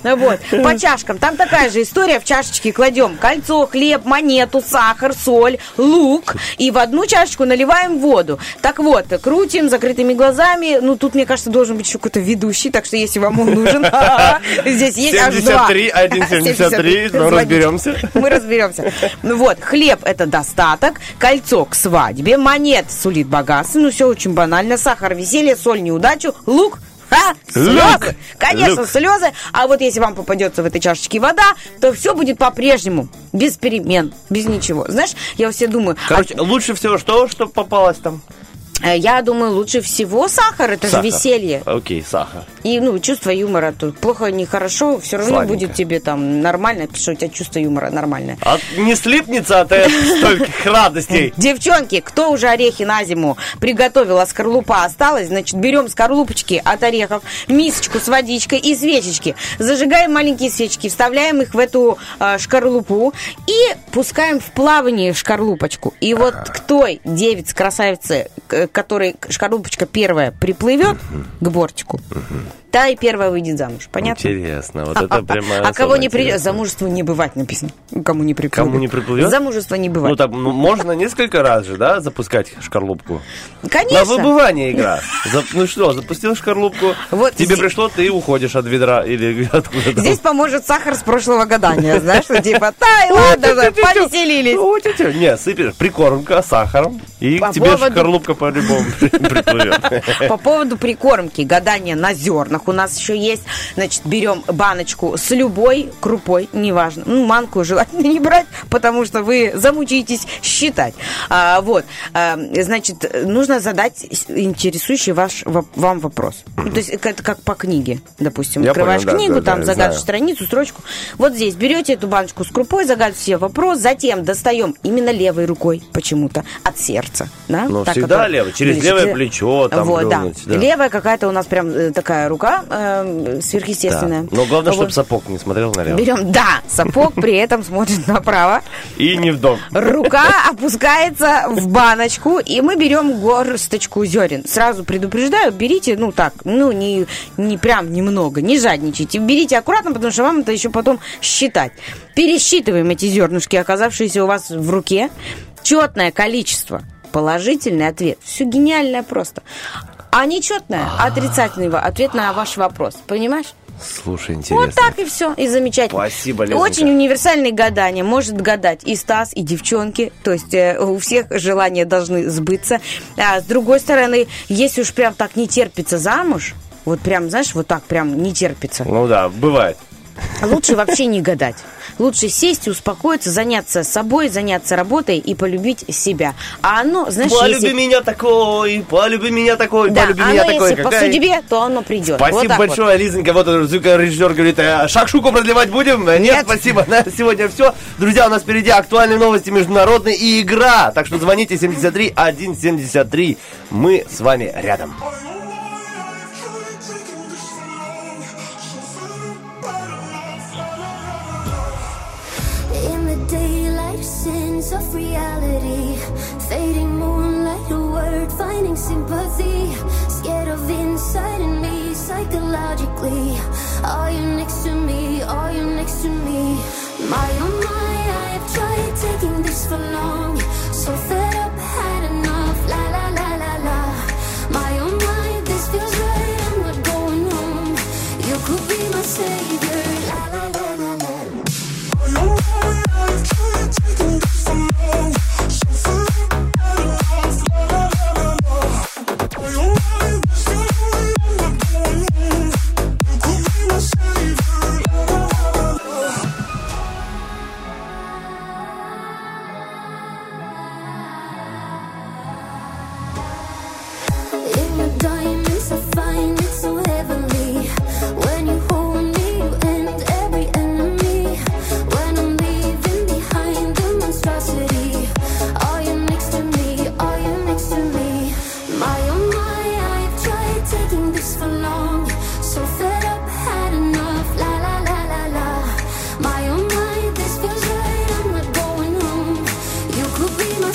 Ну Вот. По чашкам. Там такая же история. В чашечки кладем кольцо, хлеб, монету, сахар, соль, лук. И в одну чашечку наливаем воду. Так вот, крутим закрытыми глазами. Ну, тут, мне кажется, должен быть еще какой-то ведущий. Так что, если вам он нужен, (laughs) здесь есть аж два. 73, 1,73, (laughs) ну, Звоните. разберемся. Мы разберемся. Ну Вот, хлеб это достаток, кольцо к свадьбе, монет сулит богатство, ну все очень банально, сахар, веселье, соль, неудачу, лук, Ха, слезы. Конечно, Лук. слезы. А вот если вам попадется в этой чашечке вода, то все будет по-прежнему. Без перемен, без ничего. Знаешь, я все думаю, а, Короче, лучше всего что, что попалось там? Э, я думаю, лучше всего сахар, это Сахар. же веселье. Окей, сахар. И, ну, чувство юмора тут плохо, нехорошо, все равно Сладенько. будет тебе там нормально, потому что у тебя чувство юмора нормальное. А не слипнется от (laughs) стольких радостей. Девчонки, кто уже орехи на зиму приготовил, а скорлупа осталась, значит, берем скорлупочки от орехов, мисочку с водичкой и свечечки. Зажигаем маленькие свечки, вставляем их в эту э, шкарлупу и пускаем в плавание шкарлупочку. И вот к той девице, красавице, к которой первая приплывет к бортику, та и первая выйдет замуж. Понятно? Интересно, вот это (laughs) прямо А кого не придет? Замужество не бывать написано. Кому не приплывет. Кому не приплывет? Замужество не бывает. Ну, так, ну, можно несколько раз же, да, запускать шкарлупку? Конечно. На выбывание игра. За- ну что, запустил шкарлупку, Вот тебе здесь- пришло, ты уходишь от ведра или (laughs) откуда там. Здесь поможет сахар с прошлого гадания, знаешь, что типа, тай, ладно, повеселились. Не, сыпешь, прикормка сахаром, и к тебе шкарлупка по-любому при- (laughs) приплывет. По поводу прикормки, гадания на зернах у нас еще есть. Значит, берем баночку с любой крупой, неважно. Ну, манку желательно не брать, потому что вы замучаетесь считать. А, вот. А, значит, нужно задать интересующий ваш, вам вопрос. Ну, то есть, это как по книге, допустим. Я Открываешь понял, да, книгу, да, там да, загадываешь знаю. страницу, строчку. Вот здесь берете эту баночку с крупой, загадываете себе вопрос, затем достаем именно левой рукой почему-то от сердца. Да? Ну, Так, всегда которая- через левое плечо там вот, да. да. Левая какая-то у нас прям э, такая рука э, сверхъестественная. Да. Но главное, чтобы Вот. сапог не смотрел налево. Берем, да, сапог при этом смотрит направо. И не в дом. Рука опускается в баночку, и мы берем горсточку зерен. Сразу предупреждаю, берите, ну так, ну не, не прям немного, не жадничайте. Берите аккуратно, потому что вам это еще потом считать. Пересчитываем эти зернышки, оказавшиеся у вас в руке. Четное количество. Положительный ответ. Все гениальное просто. А нечетное, отрицательный во- ответ на ваш вопрос. Понимаешь? Слушай, интересно. Вот так и все, и замечательно. Спасибо, Лизонька. Очень универсальные гадания. Может гадать и Стас, и девчонки. То есть э, у всех желания должны сбыться. А с другой стороны, если уж прям так не терпится замуж, вот прям, знаешь, вот так прям не терпится, Ну да, бывает. Лучше вообще не гадать. Лучше сесть и успокоиться, заняться собой, заняться работой и полюбить себя. А оно, знаешь, Полюби если... меня такой, полюби меня такой, Да, полюби оно меня такой. если по Какая- судьбе, то оно придет. Вот Спасибо вот. большое, Лизонька. Вот режиссер говорит, «Э, шакшуку продлевать будем? Нет, Нет. спасибо. На сегодня все. Друзья, у нас впереди актуальные новости международные и игра. Так что звоните 73 173. Мы с вами рядом. Of reality. Fading moonlight, a word, finding sympathy. Scared of inside in me, psychologically. Are you next to me? Are you next to me? My oh my, I have tried taking this for long. So fed up, had enough. La la la la la. My oh my, this feels right. I'm not going home. You could be my savior. La la la la la. In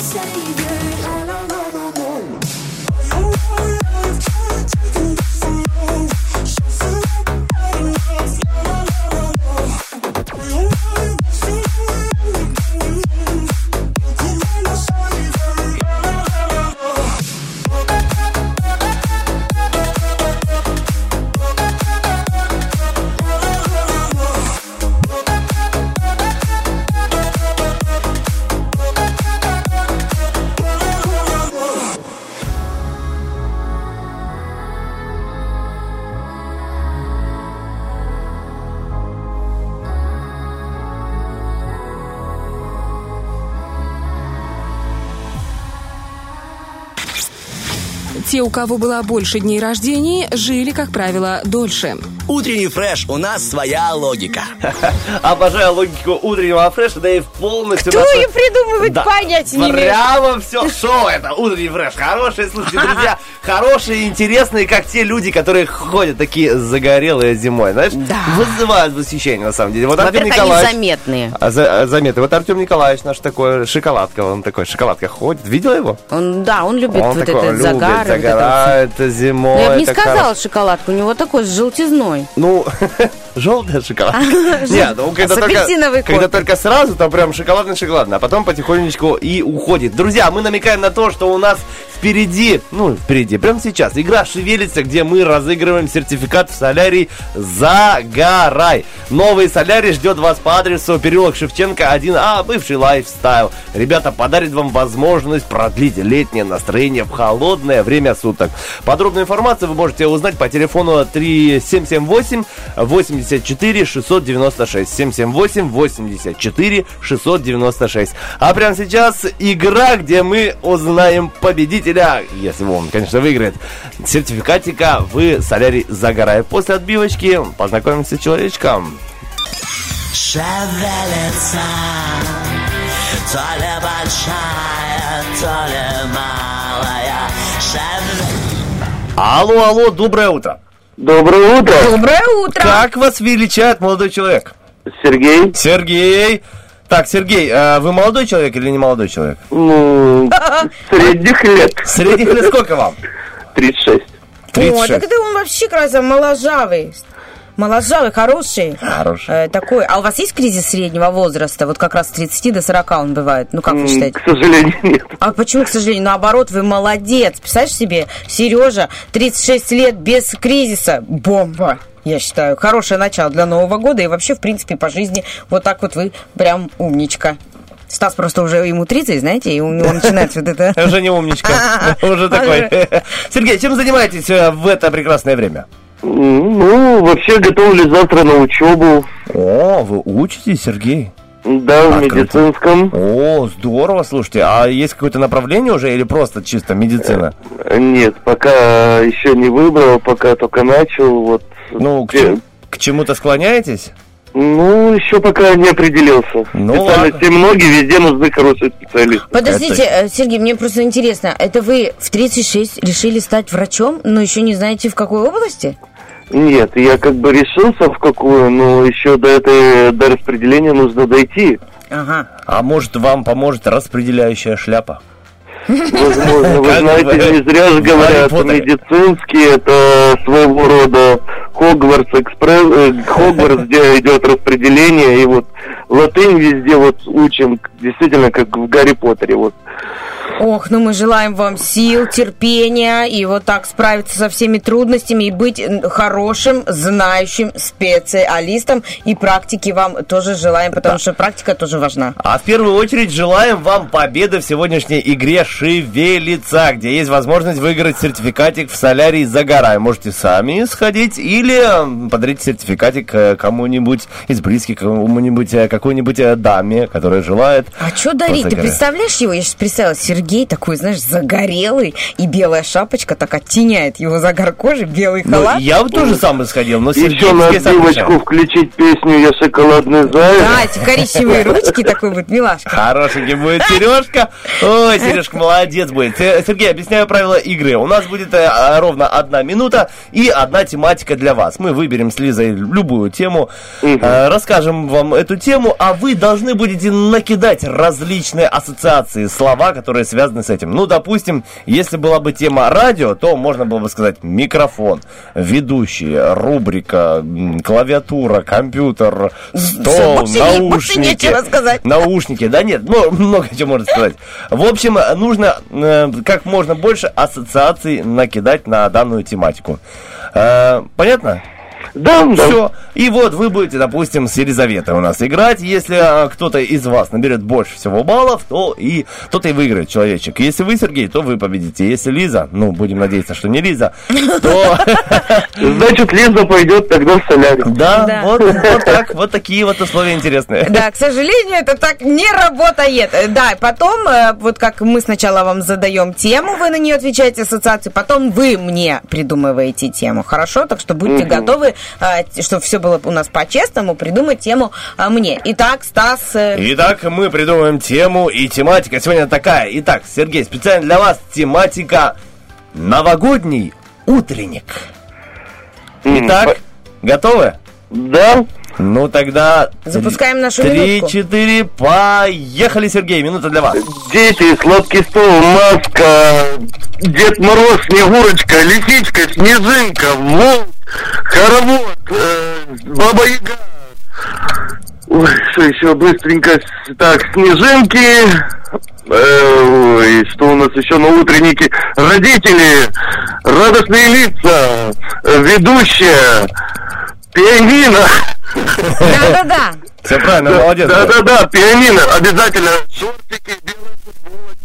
savior. У кого было больше дней рождений, жили, как правило, дольше. Утренний фреш, у нас своя логика. (laughs) Обожаю логику утреннего фреша, да и полностью... Кто ее придумывает, понять не имею. Прямо все шоу это утренний фреш. Хорошие, слушайте, друзья, (laughs) хорошие, интересные, как те люди, которые ходят такие загорелые зимой, знаешь, вызывают восхищение на самом деле. Вот Артем Во-первых, они Николаевич... заметные. А, за- а, заметы. Вот Артем Николаевич наш такой шоколадка, он такой шоколадка ходит. Видела его? Он, да, он любит он вот такой этот любит, загар. и вот это загорает зимой. Ну, я бы не сказала хорошо. шоколадку, у него такой с желтизной. Ну, (laughs) желтая шоколадка. (laughs) Нет, ну когда только, когда сразу, то прям шоколадно-шоколадно, а потом потихонечку и уходит. Друзья, мы намекаем на то, что у нас впереди, ну, впереди, прямо сейчас, игра «Шевелится», где мы разыгрываем сертификат в солярий «Загорай». Новый солярий ждет вас по адресу переулок Шевченко 1А, бывший лайфстайл. Ребята подарят вам возможность продлить летнее настроение в холодное время суток. Подробную информацию вы можете узнать по телефону 3778 84 696. 778 84 696. А прямо сейчас игра, где мы узнаем победителя, если он, конечно, выиграет, сертификатика в солярий «Загорай». После отбивочки познакомимся с человечком. Шевелится То ли большая, то ли малая Шевелится Алло, алло, доброе утро. Доброе утро. Доброе утро. Как вас величает молодой человек? Сергей. Сергей. Так, Сергей, а вы молодой человек или не молодой человек? Ну, (laughs) средних лет. Средних лет сколько вам? 36. О, так это он вообще красавый, моложавый. Моложавый, хороший. Хороший. Э, такой. А у вас есть кризис среднего возраста? Вот как раз с 30 до 40 он бывает. Ну, как вы считаете? К сожалению, (laughs) нет. А почему, к сожалению? Наоборот, вы молодец. Представляешь себе, Сережа, 36 лет без кризиса. Бомба. Я считаю, хорошее начало для Нового года и вообще, в принципе, по жизни вот так вот вы прям умничка. Стас просто уже ему 30, знаете, и у него начинается вот это... (laughs) Уже не умничка. (laughs) Уже такой. Сергей, чем занимаетесь э, в это прекрасное время? Ну, вообще готовлюсь завтра на учебу. О, вы учитесь, Сергей? Да, в медицинском. О, здорово, слушайте. А есть какое-то направление уже или просто чисто медицина? Нет, пока еще не выбрал, пока только начал. Вот. Ну, к, чему- к чему-то склоняетесь? Ну, еще пока не определился. Ну, Специальности многие, везде нужны хорошие специалисты. Подождите, э, Сергей, мне просто интересно, это вы в 36 решили стать врачом, но еще не знаете в какой области? Нет, я как бы решился в какую, но еще до этой до распределения нужно дойти. Ага. А может, вам поможет распределяющая шляпа? Возможно, вы знаете, не зря же говорят, медицинский это своего рода Хогвартс экспресс, э, Хогвартс, где идет распределение, и вот латынь везде вот учим, действительно, как в Гарри Поттере, вот. Ох, ну мы желаем вам сил, терпения и вот так справиться со всеми трудностями и быть хорошим, знающим специалистом. И практики вам тоже желаем, потому что практика тоже важна. А в первую очередь желаем вам победы в сегодняшней игре «Шевелица», где есть возможность выиграть сертификатик в солярий «Загорай». Можете сами сходить или подарить сертификатик э, кому-нибудь из близких, кому-нибудь, э, какой-нибудь э, даме, которая желает. А что дарить? Ты представляешь его? Я сейчас представила, Сергей такой, знаешь, загорелый, и белая шапочка так оттеняет его загар кожи, белый Ну, халат. я бы тоже сам бы сходил, но Сергей Еще на решает. включить песню «Я шоколадный заяц». Да, эти коричневые ручки такой вот, милашка. Хорошенький будет Сережка. Ой, Сережка молодец будет. Сергей, объясняю правила игры. У нас будет э, а, ровно одна минута и одна тематика для вас. Мы выберем с Лизой любую тему, э, расскажем вам эту тему, а вы должны будете накидать различные ассоциации, слова, которые связаны с этим. Ну, допустим, если была бы тема радио, то можно было бы сказать микрофон, ведущий, рубрика, клавиатура, компьютер, стол, больше больше наушники. сказать. Наушники, да нет, ну, (laughs) много чего можно сказать. В общем, нужно э, как можно больше ассоциаций накидать на данную тематику. Э, понятно? Да, да. Все. И вот вы будете, допустим, с Елизаветой у нас играть. Если а, кто-то из вас наберет больше всего баллов, то и тот и выиграет человечек. Если вы, Сергей, то вы победите. Если Лиза, ну, будем надеяться, что не Лиза, то... (laughs) Значит, Лиза пойдет тогда в солярий. Да. Вот, так, вот такие вот условия интересные. Да, к сожалению, это так не работает. Да, потом, э, вот как мы сначала вам задаем тему, вы на нее отвечаете ассоциации, потом вы мне придумываете тему. Хорошо? Так что будьте готовы, чтобы все было у нас по-честному, придумать тему а, мне. Итак, Стас... э, Итак, мы придумываем тему, и тематика сегодня такая. Итак, Сергей, специально для вас тематика «Новогодний утренник». Итак, готовы? Да. Ну тогда... Запускаем нашу Три, минутку. четыре, поехали, Сергей, минута для вас. Дети, сладкий стол, маска, Дед Мороз, Снегурочка, Лисичка, Снежинка, Волк, Хоровод, э, Баба Яга. Ой, что еще быстренько? Так, Снежинки, э, ой, что у нас еще на утреннике? Родители, радостные лица, ведущая, пианино. Да-да-да. Все правильно, молодец. Да, да, да, пианино, обязательно. Шортики, белая футболочка, сеточки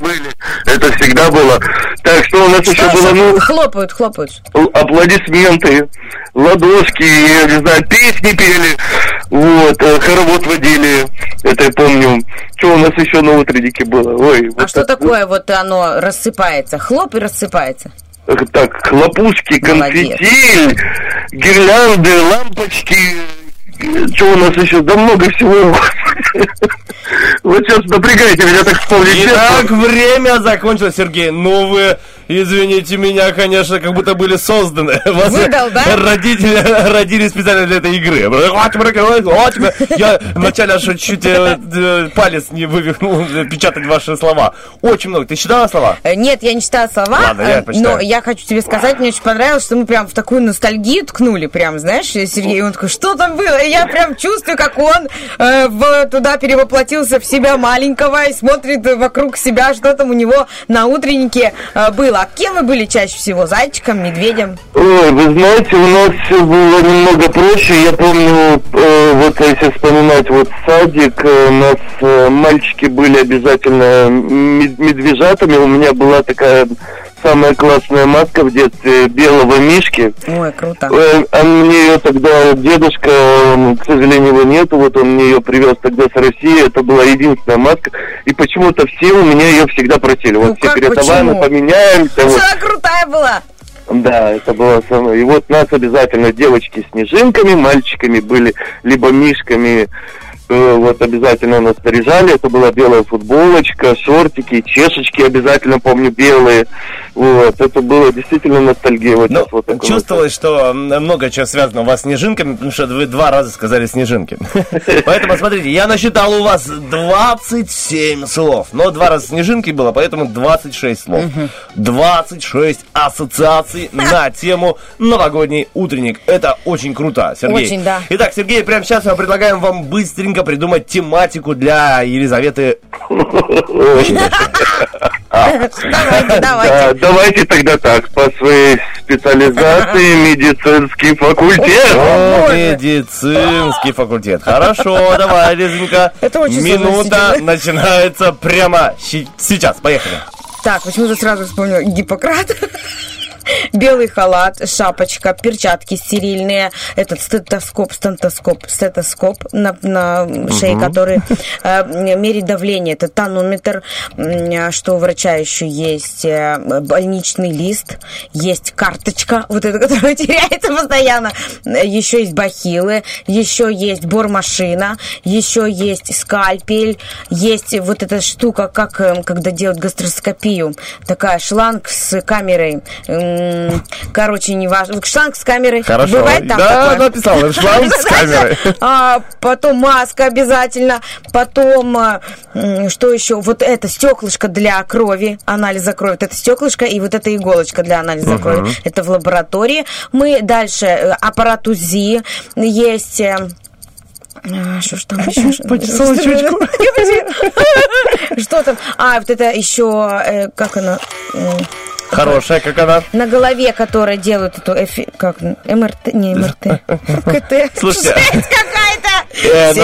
были. Это всегда было. Так, что у нас еще Что было? еще? Ну, Хлопают, хлопают. аплодисменты, ладошки, я не знаю, песни пели. Вот, э, хоровод водили. Это я помню. Что у нас еще на утреннике было? Ой, А вот что так, такое вот оно рассыпается? Хлоп и рассыпается. Так, хлопушки, конфетти, гирлянды, лампочки. Что у нас еще? Да много всего. Вот сейчас напрягаете меня так вспомнить. Итак, время закончилось, Сергей. Ну вы, извините меня, конечно, как будто были созданы. (laughs) Вас Выдал, да? Родители (laughs) родились специально для этой игры. Я вначале аж чуть э, э, палец не вывихнул э, печатать ваши слова. Очень много. Ты читала слова? Нет, я не читала слова, Ладно, я но я хочу тебе сказать, мне очень понравилось, что мы прям в такую ностальгию ткнули, прям, знаешь, Сергей, он такой, что там было? И я прям чувствую, как он э, в- туда перевоплотился в себя маленького и смотрит вокруг себя, что там у него на утреннике э, было. А кем вы были чаще всего? Зайчиком, медведем? Ой, вы знаете, у нас все было немного проще. Я помню, э, вот если вспоминать вот садик, э, у нас э, мальчики были обязательно мед- медвежатами. У меня была такая самая классная маска в детстве белого мишки. Ой, круто. Э, А мне ее тогда дедушка, он, к сожалению, его нету, вот он мне ее привез тогда с России, это была единственная маска, и почему-то все у меня ее всегда просили. Вот Ну все как, передавай, мы поменяемся. вот. Что крутая была? Да, это было самое. И вот нас обязательно девочки снежинками, мальчиками были либо мишками вот обязательно нас наряжали. Это была белая футболочка, шортики, чешечки обязательно, помню, белые. Вот, это было действительно ностальгия. Вот вот такое вот. Чувствовалось, что много чего связано у вас с снежинками, потому что вы два раза сказали снежинки. (laughs) Поэтому, смотрите, я насчитал у вас 27 слов. Но два раза снежинки было, поэтому 26 слов. 26 ассоциаций (laughs) на тему новогодний утренник. Это очень круто, Сергей. Очень, да. Итак, Сергей, прямо сейчас мы предлагаем вам быстренько придумать тематику для Елизаветы. Давайте, Да, давайте. давайте тогда так, по своей специализации (laughs) медицинский факультет. О, медицинский факультет. Хорошо, давай, Лизонька. Это очень Минута начинается прямо сейчас. Поехали. Так, почему-то сразу вспомнила Гиппократ. (laughs) Белый халат, шапочка, перчатки стерильные, этот стетоскоп, стентоскоп, стетоскоп на, на шее, Мгм. который э, мерит давление. Это тонометр, что у врача еще есть э, больничный лист, есть карточка, вот эта, которая (laughs) теряется постоянно. Еще есть бахилы, еще есть бормашина, еще есть скальпель, есть вот эта штука, как э, когда делают гастроскопию, такая шланг с камерой. Короче, не важно. Шланг с камерой. Хорошо. Бывает там Да, такое? написала, (laughs) шланг с камерой. А, потом маска обязательно. Потом, а, что еще? Вот это стеклышко для крови, анализа крови. Вот это стеклышко и вот эта иголочка для анализа Мгм. крови. Это в лаборатории. Мы дальше, э, аппарат УЗИ. Есть... э, а, Что ж там еще? Почесала чучку. Что там? А, вот это еще, э, как она? Хорошая, как она. На голове, которая делают эту эфи- как МРТ, не МРТ, (laughs) КТ. Слушайте, какая-то! Э,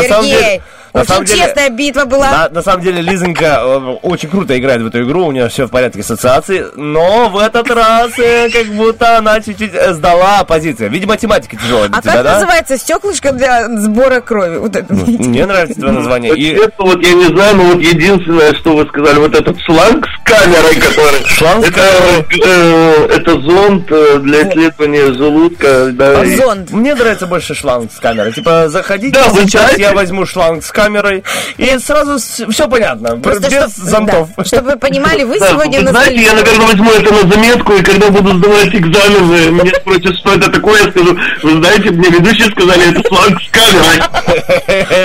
на самом деле- Сергей, на очень самом деле- честная битва была. На, на самом деле Лизонька э, очень круто играет в эту игру, у нее все в порядке ассоциации, но в этот раз э, как будто она чуть-чуть э, сдала позицию. Видимо, математика тяжелая для А тебя, как да? называется стеклышко для сбора крови? Вот это. Мне нравится твое название. И Это вот я не знаю, но вот единственное, что вы сказали, вот этот шланг с камерой, который... Шланг это, э, это зонд для исследования желудка. Да, и- Мне нравится больше шланг с камерой. Типа, заходите, Да, сейчас я возьму шланг с камерой, и сразу все понятно, Просто без чтоб- зонтов. да, чтобы вы понимали, вы Да, сегодня вы на знаете, я, наверное, возьму это на заметку, и когда буду сдавать экзамены, меня спросят, что это такое, я скажу, вы знаете, мне ведущие сказали, это шланг с камерой.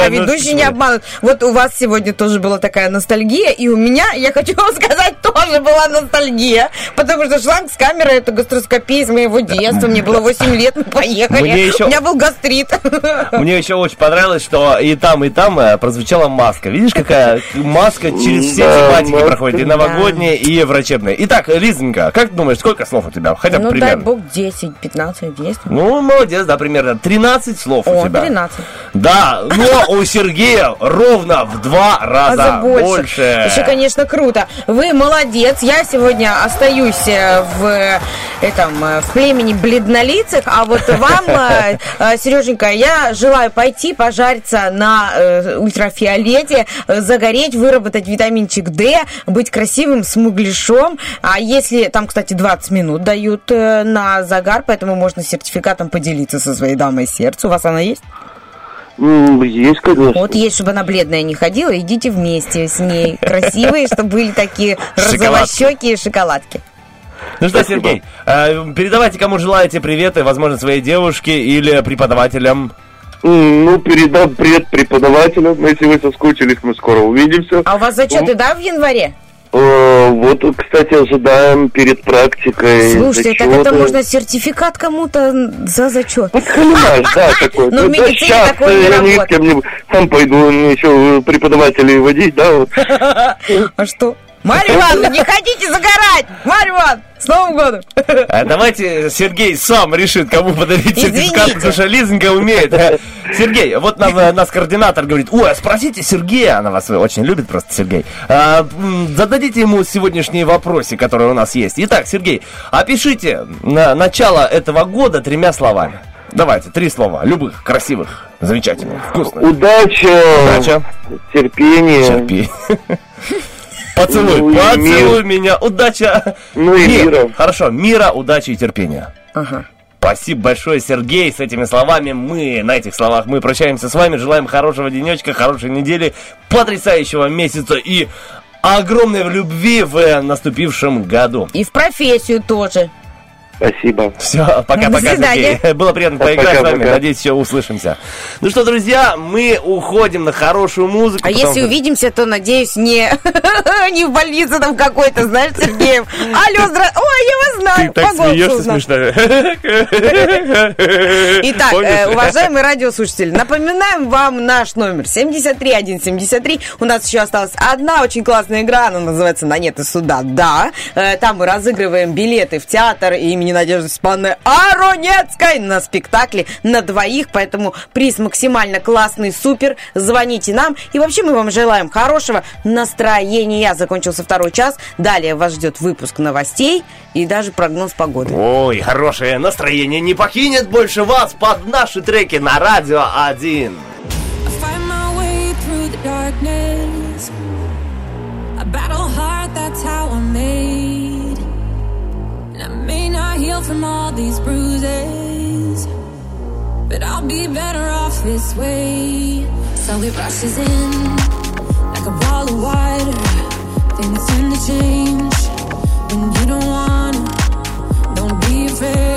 А ведущие не обманут. Вот у вас сегодня тоже была такая ностальгия, и у меня, я хочу вам сказать, тоже была ностальгия, потому что шланг с камерой это гастроскопия из моего детства. Мне было 8 лет, мы поехали. Мне еще- У меня был гастрит. Мне еще очень понравилось, что и там, и там э, прозвучала маска. Видишь, какая маска через все тематики проходит, и да. новогодние, и врачебные. Итак, Лизонька, как ты думаешь, сколько слов у тебя? Хотя бы Ну, дай примерно. бог 10, 15, 10. Ну, молодец, да, примерно. 13 слов у тебя. 13. Да, но у Сергея ровно в два раза за больше. больше. Еще, конечно, круто. Вы молодец. Я сегодня остаюсь э, в этом э, в племени бледнолицых, а вот вам, (laughs) Сереженька, я желаю пойти пожариться на ультрафиолете, э, загореть, выработать витаминчик D, быть красивым смуглишом. А если там, кстати, 20 минут дают э, на загар, поэтому можно сертификатом поделиться со своей дамой сердца. У вас она есть? Есть, конечно. Вот есть, чтобы она бледная не ходила, идите вместе с ней. Красивые, (laughs) чтобы были такие розовощекие шоколадки. Ну что, Сергей, э, передавайте, кому желаете приветы, возможно, своей девушке или преподавателям. Ну, передам привет преподавателям. Если вы соскучились, мы скоро увидимся. А у вас зачеты, да, в январе? Э, Вот, кстати, ожидаем перед практикой. Слушайте, так это можно сертификат кому-то за зачет. Понимаешь, да, (laughs) такой. В Ну, да, медицине такое не работает. Сам пойду еще преподавателей водить, да, вот. (laughs) А что? Марья Ивановна, не хотите загорать! Марья Ивановна, с Новым годом! А давайте Сергей сам решит, кому подарить сертификат, потому что Лизонька умеет. Сергей, вот нам, э, нас координатор говорит, ой, а спросите Сергея, она вас очень любит просто, Сергей. А, зададите ему сегодняшние вопросы, которые у нас есть. Итак, Сергей, опишите на начало этого года тремя словами. Давайте, три слова, любых, красивых, замечательных, вкусных. Удача, Удача. терпение. Терпи. (laughs) Поцелуй, Ну поцелуй мир. меня, удача. Ну и Мир. мира. Хорошо, мира, удачи и терпения. Ага. Спасибо большое, Сергей. С этими словами мы, на этих словах мы прощаемся с вами. Желаем хорошего денечка, хорошей недели, потрясающего месяца и огромной любви в наступившем году. И в профессию тоже. Спасибо. Все, пока-пока, До свидания. Сергей. (laughs) Было приятно поиграть с вами. Пока-пока. Надеюсь, еще услышимся. Ну что, друзья, мы уходим на хорошую музыку. А если что- увидимся, то, надеюсь, не, (laughs) не в больнице там какой-то, знаешь, Сергеев. Алло, здра... Ой, я вас знаю. Ты так смеешься смешно. Итак, э, уважаемые радиослушатели, напоминаем вам наш номер 73173. У нас еще осталась одна очень классная игра, она называется «На нет и суда». Да, Э, там мы разыгрываем билеты в театр имени Надежды Степановны Аронецкой на спектакле на двоих, поэтому приз максимально классный, супер. Звоните нам. И вообще мы вам желаем хорошего настроения. Закончился второй час. Далее вас ждет выпуск новостей и даже прогноз погоды. Ой, хорошее настроение не покинет больше вас под наши треки на Радио 1. From all these bruises, but I'll be better off this way. So it rushes in like a wall of water. Things tend to change when you don't wanna. Don't be afraid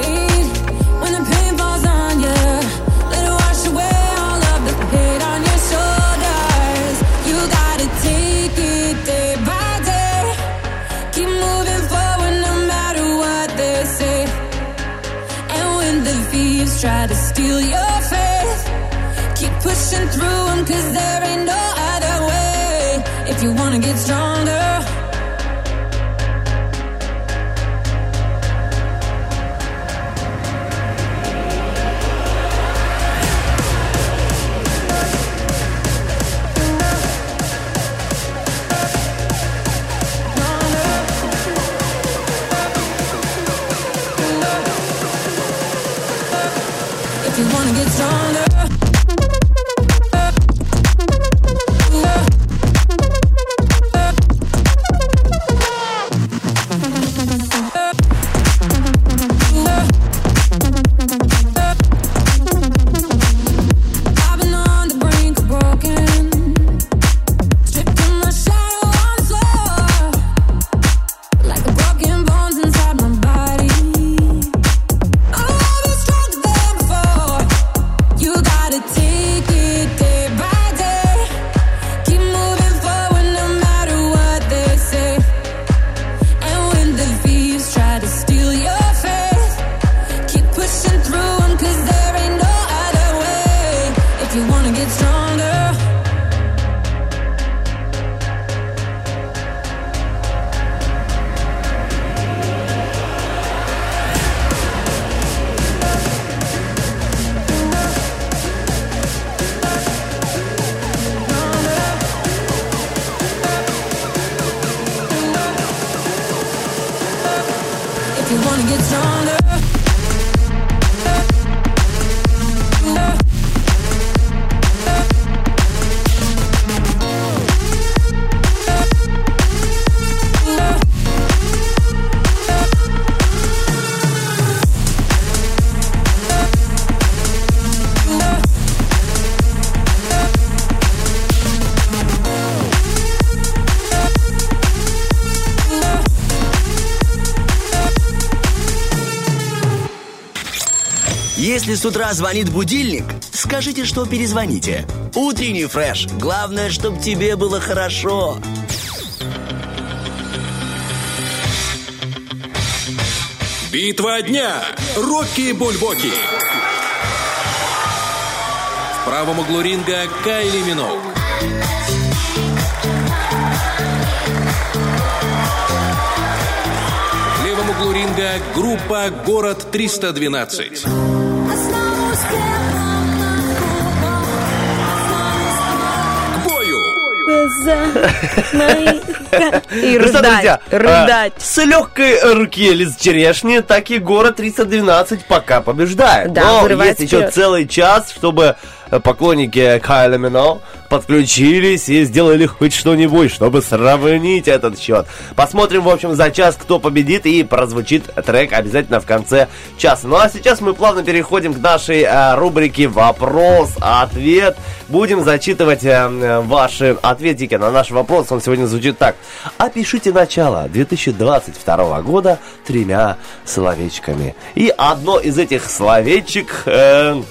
try to steal your faith, keep pushing through them cause there ain't no other way. If you wanna get stronger. You wanna get stronger. Если с утра звонит будильник, скажите, что перезвоните. Утренний фреш. Главное, чтобы тебе было хорошо. Битва дня. Рокки Бульбоки. В правом углу ринга Кайли Миноуг. В левом углу ринга группа «Город 312». И Ну что, рыдать, друзья, рыдать. а, с легкой руки Лиз Черешни, так и город 312 пока побеждает. Да, Но есть еще целый час, чтобы поклонники Кайла Мино подключились и сделали хоть что-нибудь, чтобы сравнить этот счет. Посмотрим, в общем, за час, кто победит, и прозвучит трек обязательно в конце часа. Ну а сейчас мы плавно переходим к нашей э, рубрике «Вопрос-ответ». Будем зачитывать э, э, ваши ответики на наш вопрос. Он сегодня звучит так. Опишите начало 2022 года тремя словечками. И одно из этих словечек... э,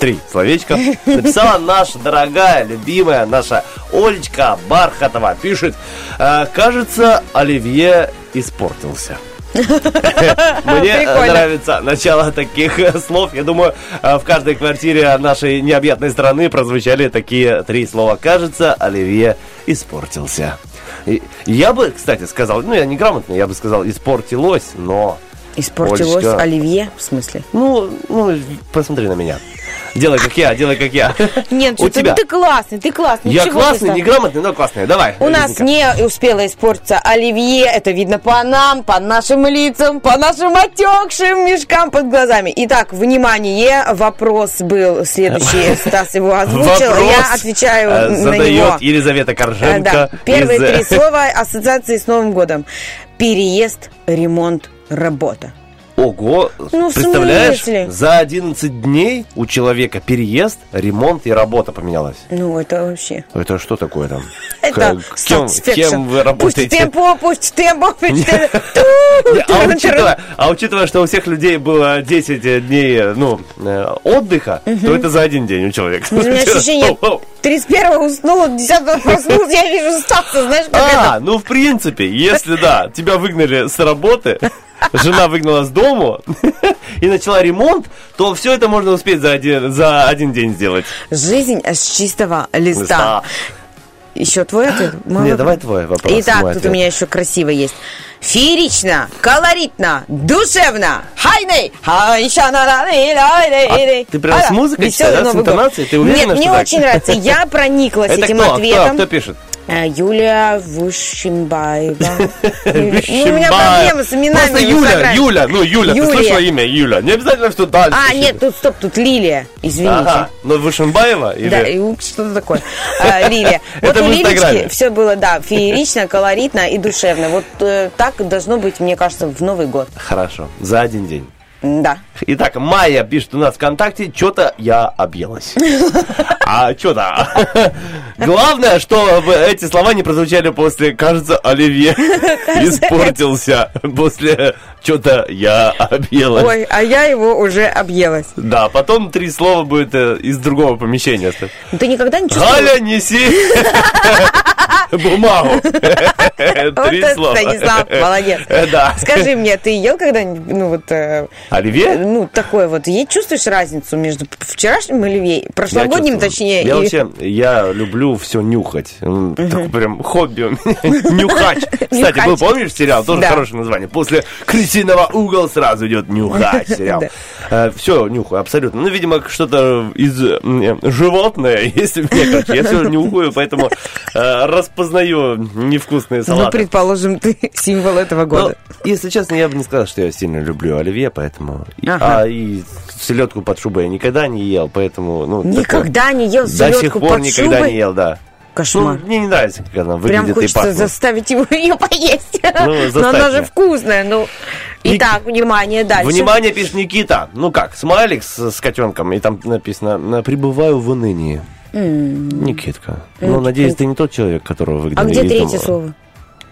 три словечка написала наша дорогая, любимая наша Олечка Бархатова. Пишет, «Э, кажется, Оливье испортился. (laughs) Мне нравится начало таких слов. Я думаю, э, в каждой квартире нашей необъятной страны прозвучали такие три слова. Кажется, Оливье испортился. И Я бы, кстати, сказал, ну я неграмотно, я бы сказал, испортилось, но... Испортилось Олечка, оливье, в смысле? Ну, ну, посмотри на меня. Делай как я, делай как я. (laughs) Нет, У что-то тебя. ты классный, ты классный. Я классный, неграмотный, но классный. Давай. У нас не успело испортиться оливье. Это видно по нам, по нашим лицам, по нашим отекшим мешкам под глазами. Итак, внимание, вопрос был следующий. (laughs) Стас его озвучил. Я отвечаю э, на задает него. Елизавета Э, Корженко. Да. Первые э, три (laughs) слова ассоциации с Новым годом. Переезд, ремонт, работа. Ого, Ну, представляешь, за 11 дней у человека переезд, ремонт и работа поменялась. Ну, это вообще... Это что такое там? (laughs) Это кем, кем вы Пусть работаете? пусть темпо, пусть темпо. (laughs) Не, (laughs) А учитывая, а учитывая, что у всех людей было 10 дней ну, отдыха, то это за один день у человека. У меня ощущение, 31-го уснула, 10-го проснулась, я вижу Стаса, знаешь, как. А, ну в принципе, если да, тебя выгнали с работы, жена выгнала с дому (laughs) и начала ремонт, то все это можно успеть за один, за один день сделать. Жизнь с чистого листа. Листа. Еще твой ответ? Мой Не, вопрос? давай твой вопрос. Итак, тут ответ. у меня еще красиво есть. Феерично, колоритно, душевно. Хайней! А ты прям с музыкой читаешь, да, с интонацией? Ты уверена, Нет, мне так? очень нравится. Я прониклась Это этим кто? Кто? ответом. Кто пишет? Э, Юлия Вышимбаева. (laughs) Ну, У меня проблемы с именами. Просто Юля. Юля, ну Юля, ты слышала имя Юля? Не обязательно, что дальше. А, нет, тут стоп, тут Лилия. Извините. Ага, ну Вышимбаева или... Да, что-то такое. А, (laughs) Лилия. Вот у. Лилечки все было, да, феерично, колоритно и душевно. Вот э, так должно быть, мне кажется, в Новый год. Хорошо, за один день. Да. Итак, Майя пишет у нас ВКонтакте, что-то я объелась. А что-то. (laughs) Главное, что эти слова не прозвучали после, кажется, Оливье испортился. После что-то я объелась. Ой, а я его уже объелась. Да, потом три слова будет э, из другого помещения. Ты никогда не чувствовала? Галя, неси (laughs) (laughs) бумагу. (laughs) Три слова. Станислав, молодец. Э, (laughs) Да. Скажи мне, ты ел когда-нибудь, ну вот, э, Оливье? ну такое вот, чувствуешь разницу между вчерашним оливье, прошлогодним, точнее, Я вообще, я люблю все нюхать. Прям хобби у меня. Нюхач. Кстати, был, помнишь сериал? Тоже хорошее название. После крысиного угол сразу идет нюхач сериал. Все, нюхаю, абсолютно. Ну, видимо, что-то из м, животное, если мне я все нюхаю, поэтому э, распознаю невкусные Ну, салаты. предположим, ты (laughs) символ этого года. Ну, если честно, я бы не сказал, что я сильно люблю оливье, поэтому... и- Ага. А и селедку под шубой я никогда не ел, поэтому... Ну, Никогда такое. не ел До сих селедку пор под никогда шубой? не ел, да. Кошмар. Ну, мне не нравится, как она Прям выглядит и хочется пахнет. заставить его (laughs) ее поесть. Ну, Но она же вкусная. Ну, итак, внимание, дальше. Внимание, пишет Никита. Ну как, смайлик с, с котенком, и там написано «На- «Пребываю в унынии». Никитка. Ну, надеюсь, ты не тот человек, которого А выгнали где из третье слово?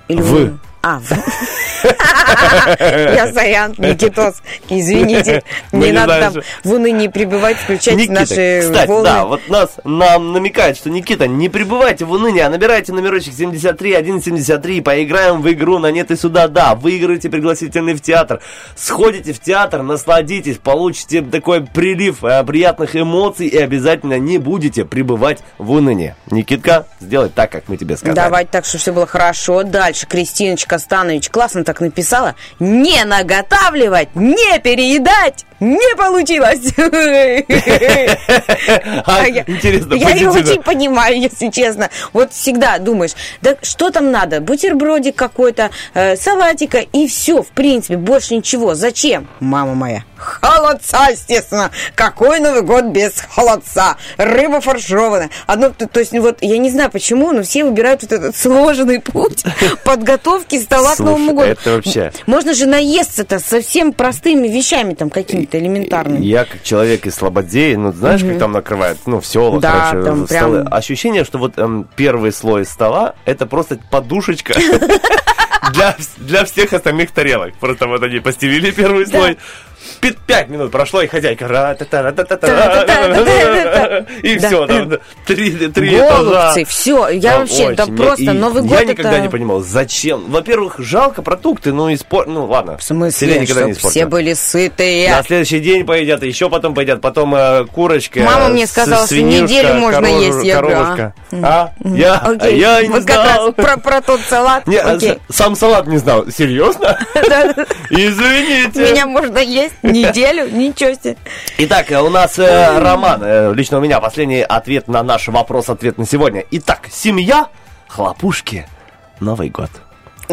Или Вы. А. (laughs) Я сорян, Никитос, извините. (laughs) Не надо там в унынии пребывать, включать наши кстати, да, вот нас нам намекает, что Никита, не пребывайте в унынии, а набирайте номерочек 73 173 и поиграем в игру на нет и сюда. Да, выиграете пригласительный в театр, сходите в театр, насладитесь, получите такой прилив э, приятных эмоций и обязательно не будете пребывать в унынии. Никитка, сделай так, как мы тебе сказали. Давайте так, чтобы все было хорошо. Дальше Кристиночка Станович классно так написала. Не наготавливать, не переедать. Не получилось. (laughs) А, я- интересно, Я ее очень понимаю, если честно. Вот всегда думаешь, да что там надо? Бутербродик какой-то, э, салатика и все, в принципе, больше ничего. Зачем, мама моя? Холодца, естественно. Какой Новый год без холодца? Рыба фаршированная. Одно, то, то есть, ну вот, я не знаю почему, но все выбирают вот этот сложный путь (laughs) подготовки стола к Новому Слушай, году. это вообще... Можно же наесться-то совсем простыми вещами, там, какими-то элементарными. Я как человек из Слободеи, ну знаешь, как там накрывают, ну в селах, Да, короче, там столы. прям- Ощущение, что вот эм, первый слой стола это просто подушечка (laughs) (laughs) для, для всех остальных тарелок. Просто вот они постелили первый слой. Пять минут прошло, и хозяйка. И все, там три, три Голубцы, все. Я вообще, да очень. просто Новый Я год никогда это... не понимал, зачем. Во-первых, жалко продукты, ну, испор... ну ладно. В смысле, никогда не все были сытые. На следующий день поедят, еще потом поедят, потом э, курочка. Мама мне сказала, что неделю можно есть. Я говорю, коровушка. а? А? Я, а я не знал. про, тот салат. А сам салат не знал. Серьезно? (laughs) Извините. Меня можно есть неделю, ничего себе. Итак, э, у нас э, Роман, э, лично у меня последний ответ на наш вопрос-ответ на сегодня. Итак, семья, хлопушки, Новый год.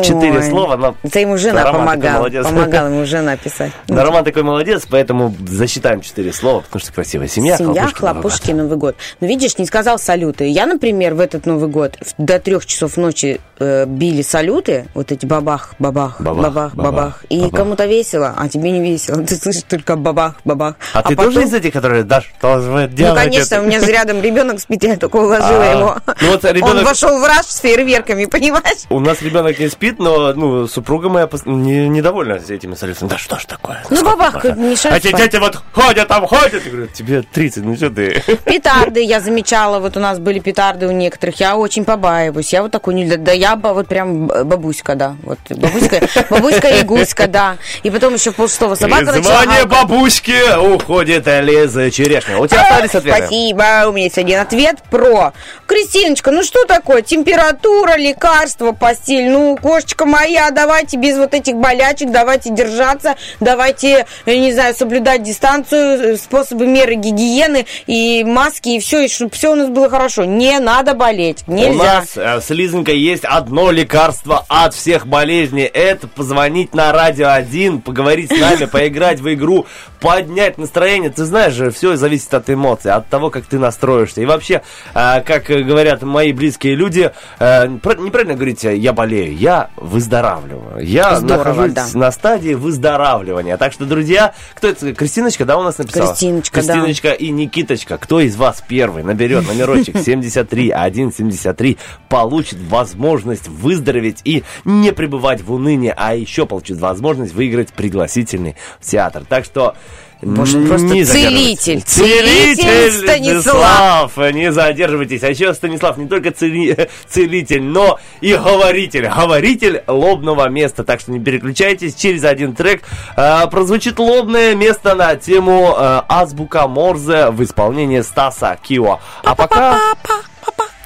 Четыре слова, но... Это ему жена Роман помогала. молодец. Помогала (laughs) ему жена писать. Да, Роман такой молодец, поэтому засчитаем четыре слова, потому что красивая семья, Семья, хлопушки, Новый год. Ну, видишь, не сказал салюты. Я, например, в этот Новый год до трех часов ночи э, били салюты, вот эти бабах, бабах, Бабах, бабах, бабах. И кому-то весело, а тебе не весело. (laughs) Ты слышишь только бабах, бабах. А, ты тоже из этих, которые, Даш, что же вы Ну, конечно, у меня же рядом ребенок спит, я только уложила А, его. ну вот Он вошел в раж с фейерверками, понимаешь? У нас ребенок не спит, но ну, супруга моя пос- не, недовольна этими салютами. Да что ж такое? Ну, бабах, мешает А те дети вот ходят там, ходят. Я говорю, тебе 30, ну что ты? Петарды я замечала, вот у нас были петарды у некоторых, я очень побаиваюсь, я вот такой не... Да я ба- вот прям бабуська, да, вот бабуська, бабуська и гуська, да. И потом еще полшестого собака Звание бабушки уходит Лиза Черешня. У тебя остались ответы? Спасибо, у меня есть один ответ про. Кристиночка, ну что такое? Температура, лекарства, постель. Ну, кошечка моя, давайте без вот этих болячек, давайте держаться, давайте, я не знаю, соблюдать дистанцию, э, способы меры гигиены и маски, и все, и чтобы все у нас было хорошо. Не надо болеть, У нельзя. нас э, с Лизонькой есть одно лекарство от всех болезней. Это позвонить на Радио 1, поговорить с нами, (laughs) поиграть в игру, поднять настроение. Ты знаешь же, все зависит от эмоций, от того, как ты настроишься. И вообще, э, как говорят мои близкие люди, э, неправильно говорить, я болею, я выздоравливаю. Я Здорово, нахожусь да. на стадии выздоравливания. Так что, друзья, кто это? Кристиночка, да, у нас написала? Кристиночка, да. Кристиночка и Никиточка. Кто из вас первый наберет номерочек 73 173, получит возможность выздороветь и не пребывать в унынии, а еще получит возможность выиграть пригласительный в театр. Так что Боже, м, просто не целитель. Целитель Целитель Станислав. Станислав, не задерживайтесь. А еще Станислав не только цели- целитель, но и говоритель. Говоритель лобного места. Так что не переключайтесь. Через один трек э, прозвучит лобное место на тему э, Азбука Морзе в исполнении Стаса Кио. А пока...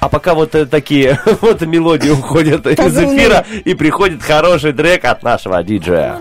А пока вот э, такие (laughs) вот мелодии уходят из эфира и приходит хороший трек от нашего диджея.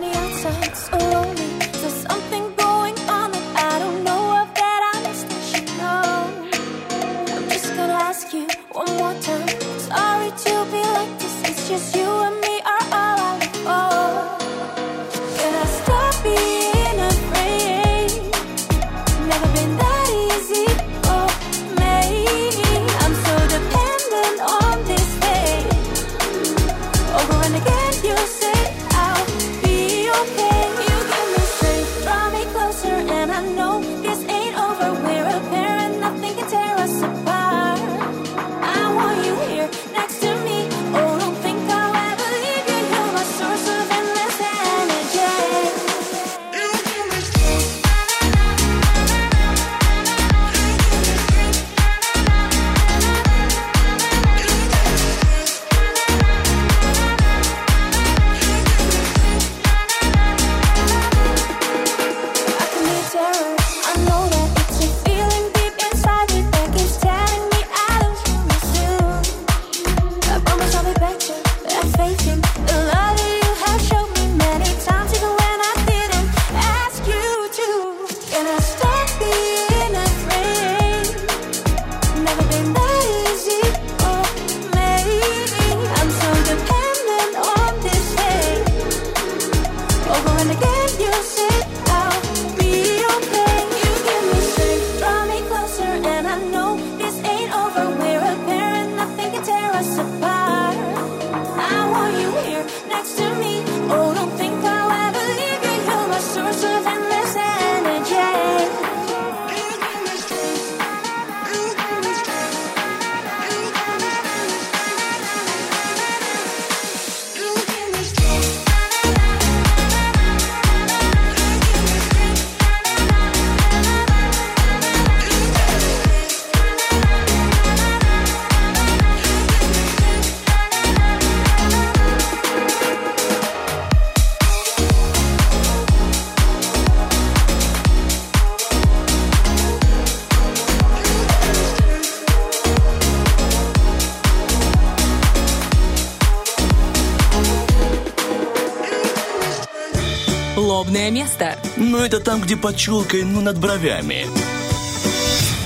Ну, это там, где под челкой, ну, над бровями.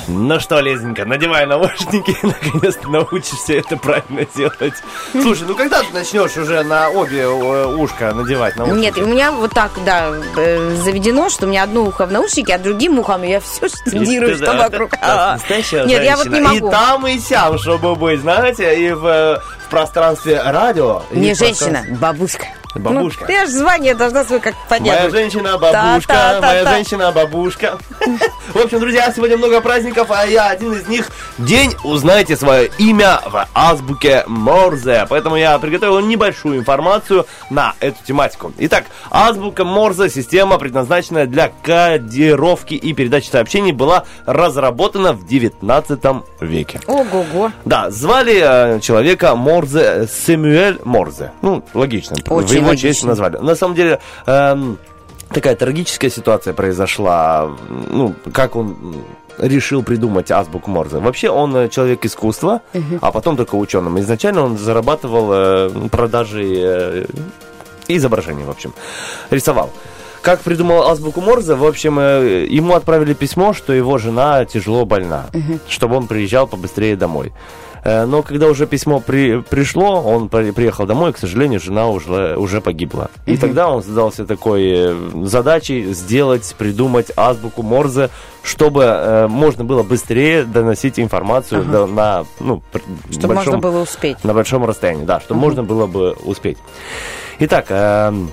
Ну что, Лезненька, надевай наушники, (laughs) наконец-то научишься это правильно делать. Слушай, ну когда ты начнешь уже на обе э, ушка надевать наушники? Нет, у меня вот так, да, э, заведено, что у меня одно ухо в наушнике, а другим ухом я все штудирую, что да, вокруг. А. настоящая Нет, я вот не могу. И там, и сям, чтобы быть, знаете, и в, э, в пространстве радио. Не женщина, пространстве- бабушка. Бабушка. Ну, я же звание должна свое как понять. Моя женщина бабушка, моя женщина бабушка. (laughs) В общем, друзья, сегодня много праздников, а я один из них. День узнаете свое имя в азбуке Морзе. Поэтому я приготовил небольшую информацию на эту тематику. Итак, азбука Морзе, система, предназначенная для кодировки и передачи сообщений, была разработана в 19 веке. Ого-го. Да, звали э, человека Морзе Сэмюэль Морзе. Ну, логично. в Очень его логично. честь назвали. На самом деле, эм, такая трагическая ситуация произошла. Ну, как он решил придумать азбуку Морзе. Вообще он э, человек искусства, а потом только ученым. Изначально он зарабатывал э, продажей э, изображений, в общем. Рисовал. Как придумал азбуку Морзе, в общем, ему отправили письмо, что его жена тяжело больна, чтобы он приезжал побыстрее домой. Э, Но когда уже письмо при- пришло, он при- приехал домой, и, к сожалению, жена уже, уже погибла. И тогда он задался такой э, задачей сделать, придумать азбуку Морзе, чтобы э, можно было быстрее доносить информацию до- на ну, Чтобы большом- можно было успеть. на большом расстоянии, да, чтобы можно было бы успеть. Итак, эм,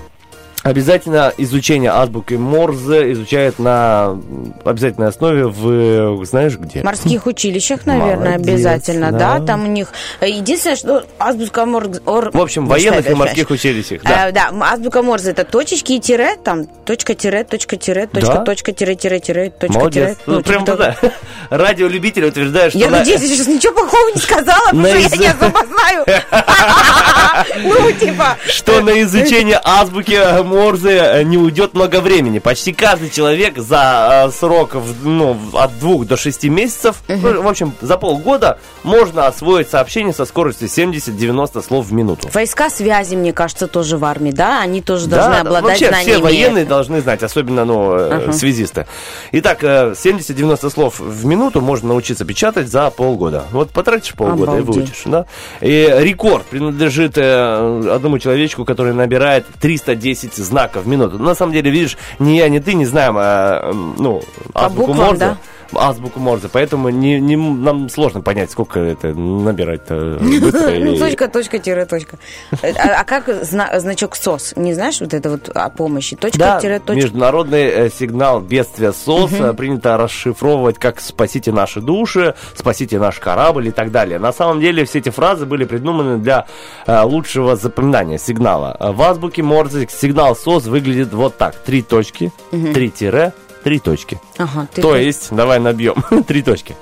обязательно изучение азбуки Морзе изучают на обязательной основе в, знаешь где? Морских училищах, наверное, Молодец, обязательно, да. да. Там у них э, единственное, что азбука Морзе... В общем, военных и морских училищах, да. Э, да, азбука Морзе это точечки и тире, там точка, тире, точка, тире, точка, Да? точка, тире, тире, тире, точка, Молодец. тире. Ну, Ну, прям типа да. (laughs) Радиолюбители утверждают, что... Я на- надеюсь, я сейчас ничего плохого не сказала, потому что я не особо знаю. (laughs) Ну, типа... что на изучение азбуки Морзе э, не уйдет много времени. Почти каждый человек за э, срок ну, от двух до шести месяцев, в общем, за полгода можно освоить сообщение со скоростью 70-90 слов в минуту. Войска связи, мне кажется, тоже в армии, да? Они тоже должны да, обладать вообще знаниями. все военные должны знать, особенно ну, э, связисты. Итак, э, 70-90 слов в минуту можно научиться печатать за полгода. Вот потратишь полгода и выучишь. Да? И рекорд принадлежит э, одному человечку, который набирает 310 знаков в минуту. На самом деле, видишь, ни я, ни ты не знаем м, ну, азбуку Морзе. да? Азбуку Морзе, поэтому не, не- нам сложно понять, сколько это набирать-то (laughs) быстро. Ну, точка, (laughs) точка, тире, точка. А, а как зна- значок СОС? Не знаешь вот это вот о помощи? Точка, Да, тире, точка. международный э, сигнал бедствия СОС э, принято расшифровывать как «спасите наши души», «спасите наш корабль» и так далее. На самом деле все эти фразы были придуманы для э, лучшего запоминания сигнала. Э, В азбуке Морзе сигнал СОС выглядит вот так. Три точки, три тире, три точки. Ага, ты То есть, давай набьем. (laughs) Три точки.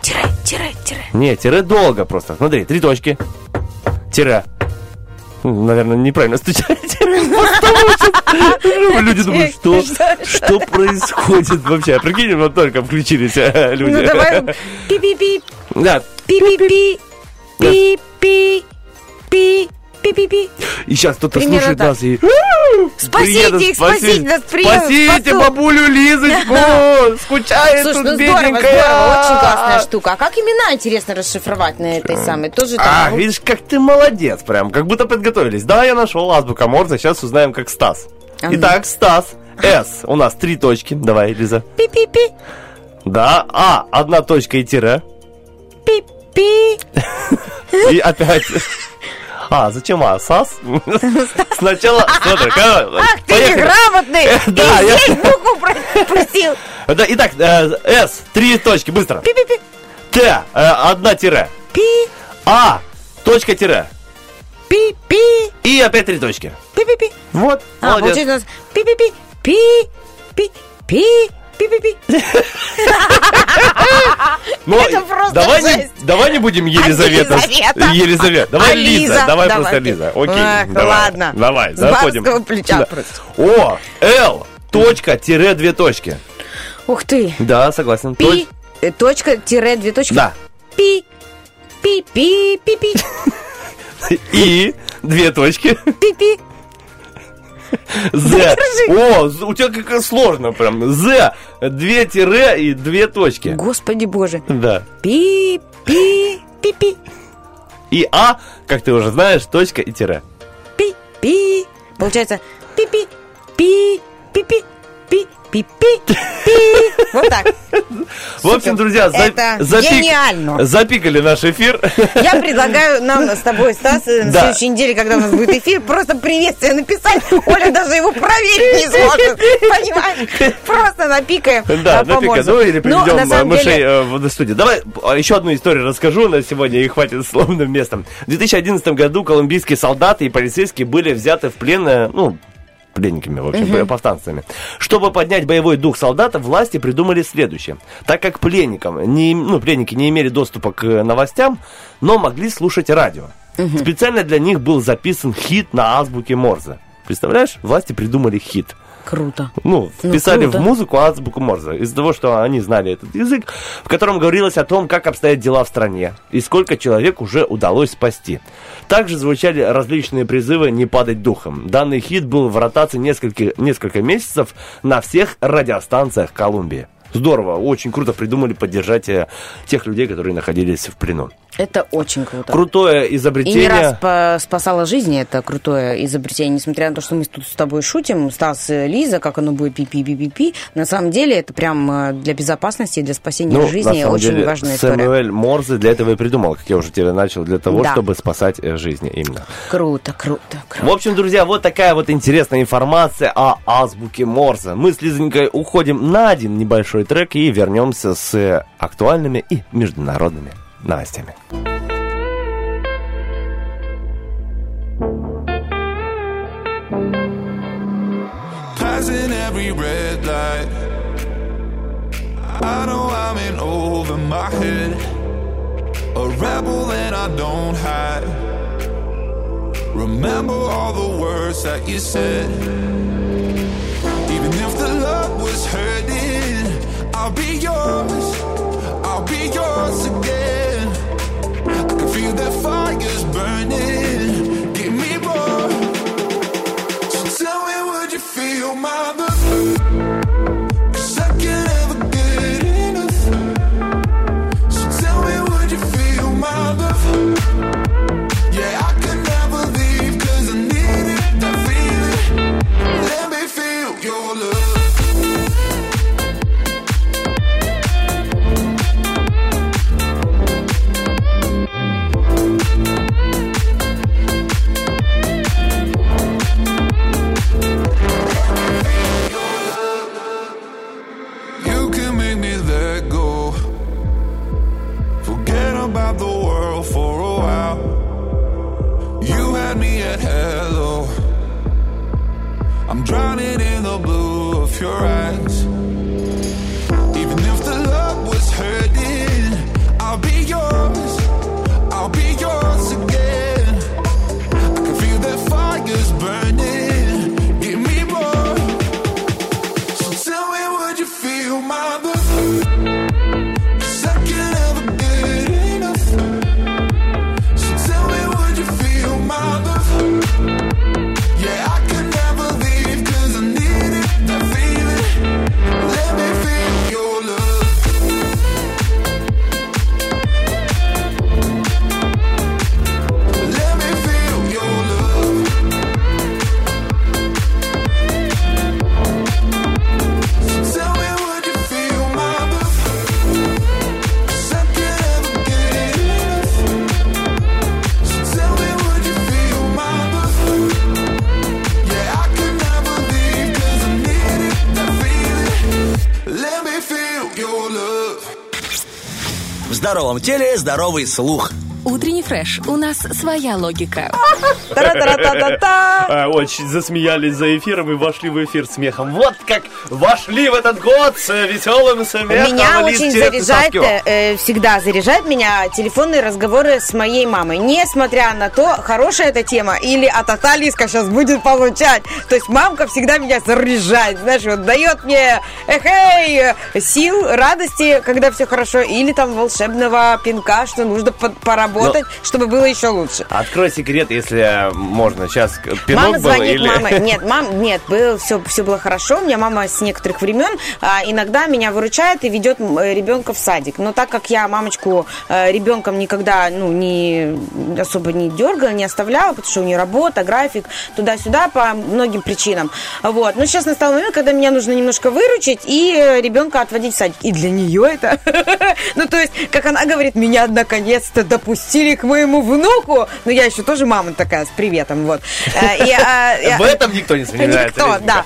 Тире, тире, тире. Не, тире долго просто. Смотри, три точки. Тире. Ну, Наверное, неправильно стучать. (laughs) Люди думают, что, что происходит вообще? Прикинь, вот только включились э, люди. Ну, давай. (laughs) Пи-пи-пи, Да, пи-пи-пи, пи-пи, пи, пи-пи-пи. и сейчас кто-то слушает так. нас и... Спасите приедут их, спасите нас, приедут, Спасите бабулю Лизочку! (laughs) Скучает Слушай, тут ну здорово, бедненькая. здорово, очень классная штука. А как имена, интересно, расшифровать на этой самой? Тоже А, там... видишь, как ты молодец прям, как будто подготовились. Да, я нашел азбука Морзе, сейчас узнаем, как Стас. Ага. Итак, Стас, С, у нас три точки. Давай, Лиза. Пи-пи-пи, Да, А, одна точка и тире. пи. (laughs) И опять... А, зачем (laughs) А? САС? Сначала... Смотри, Ах, ты неграмотный! (laughs) Да, я- букву про- просил. Да, Итак, э, С, три точки, быстро. Пи-пи-пи. Т, э, одна тире. Пи, А, точка тире. пи-пи, И опять три точки. пи-пи-пи. Вот, А, молодец. получается у нас пи-пи-пи, пи, пи, пи, пи-пи-пи. (laughs) Ну, Это просто давай, не, давай не будем Елизавета. Елизавета. Елизавета. Давай А Лиза. Лиза? Давай, Давай. просто Лиза. Окей. Ах, давай. ладно. Давай, заходим. плеча. О, Л, точка, тире, две точки. Ух ты. Да, согласен. Пи, Точ- э, точка, тире, две точки. Да. Пи, пи, пи, пи, пи, (laughs) И, две точки. пи, пи. (laughs) З. О, у тебя как сложно прям. З. Две тире и две точки. Господи боже. Да. Пи, пи, пи, пи, И А, как ты уже знаешь, точка и тире. пи, пи. Получается пи, пи, пи, пи, пи, пи, пи, пи, пи. Вот так. В общем, друзья, Это запик- гениально. запикали наш эфир. Я предлагаю нам с тобой, Стас, э, на Да. следующей неделе, когда у нас будет эфир, просто приветствие написать. Оля даже его проверить не сможет. Понимаешь? Просто напикаем. Да, напика, поможем. ну или Но, приведем на самом мышей деле, э, в студию. Давай а, еще одну историю расскажу на сегодня, и хватит словным местом. В 2011 году колумбийские солдаты и полицейские были взяты в плен, э, ну, пленниками, в общем, Мгм. повстанцами. Чтобы поднять боевой дух солдата, власти придумали следующее. Так как пленникам, не, ну, пленники не имели доступа к э, новостям, но могли слушать радио. Специально для них был записан хит на азбуке Морзе. Представляешь, власти придумали хит. Круто. Ну, Ну, вписали круто. в музыку азбуку Морзе. Из-за того, что они знали этот язык, в котором говорилось о том, как обстоят дела в стране и сколько человек уже удалось спасти. Также звучали различные призывы не падать духом. Данный хит был в ротации несколько, несколько месяцев на всех радиостанциях Колумбии. Здорово, очень круто придумали поддержать э, тех людей, которые находились в плену. Это очень круто. Крутое И не изобретение. раз спасало жизни, это крутое изобретение. Несмотря на то, что мы тут с тобой шутим, Стас, э, Лиза, как оно будет пи-пи-пи-пи-пи, на самом деле это прям э, для безопасности, для спасения Ну, жизни очень деле, важная история. Сэмюэль Морзе для этого и придумал, как я уже тебе начал, для того, Да. чтобы спасать жизни именно. Круто, круто, круто. В общем, друзья, вот такая вот интересная информация о азбуке Морзе. Мы с Лизонькой уходим на один небольшой трек и вернемся с э, актуальными и международными новостями. Passing every red light. I know I'm in over my head. A rebel and I don't hide. Remember all the words that you said. Even if the love was hurting, I'll be yours. I'll be yours again. I can feel the fires burning. Give me more. So tell me, would you feel my had me at hello. I'm drowning in the blue of your eyes. Even if the love was hurting, I'll be yours. Здоровом теле здоровый слух. Утренний фреш. У нас своя логика. А, Очень засмеялись за эфиром и вошли в эфир смехом. Вот как вошли в этот год с э, веселым смехом. Меня очень заряжает, Савкио. э, всегда заряжает меня телефонные разговоры с моей мамой. Несмотря на то, хорошая эта тема или а та Лизка сейчас будет получать. То есть мамка всегда меня заряжает, знаешь, вот дает мне эхей, сил, радости, когда все хорошо, или там волшебного пинка, что нужно по- работать, чтобы было еще лучше. Открой секрет, если можно. Сейчас пинок мама был звонит, или... мама. (laughs) Нет, мам, нет, было, все, все было хорошо. У меня мама с некоторых времен а, иногда меня выручает и ведет э, ребенка в садик. Но так как я мамочку э, ребенком никогда ну, не особо не дергала, не оставляла, потому что у нее работа, график, туда-сюда по многим причинам. Вот. Но сейчас настал момент, когда меня нужно немножко выручить и э, ребенка отводить в садик. И для нее это... (laughs) Ну, то есть, как она говорит, меня наконец-то допустили к моему внуку. Но я еще тоже мама такая, с приветом, вот. Э, и, а, (laughs) В этом никто не сомневается. Никто, да.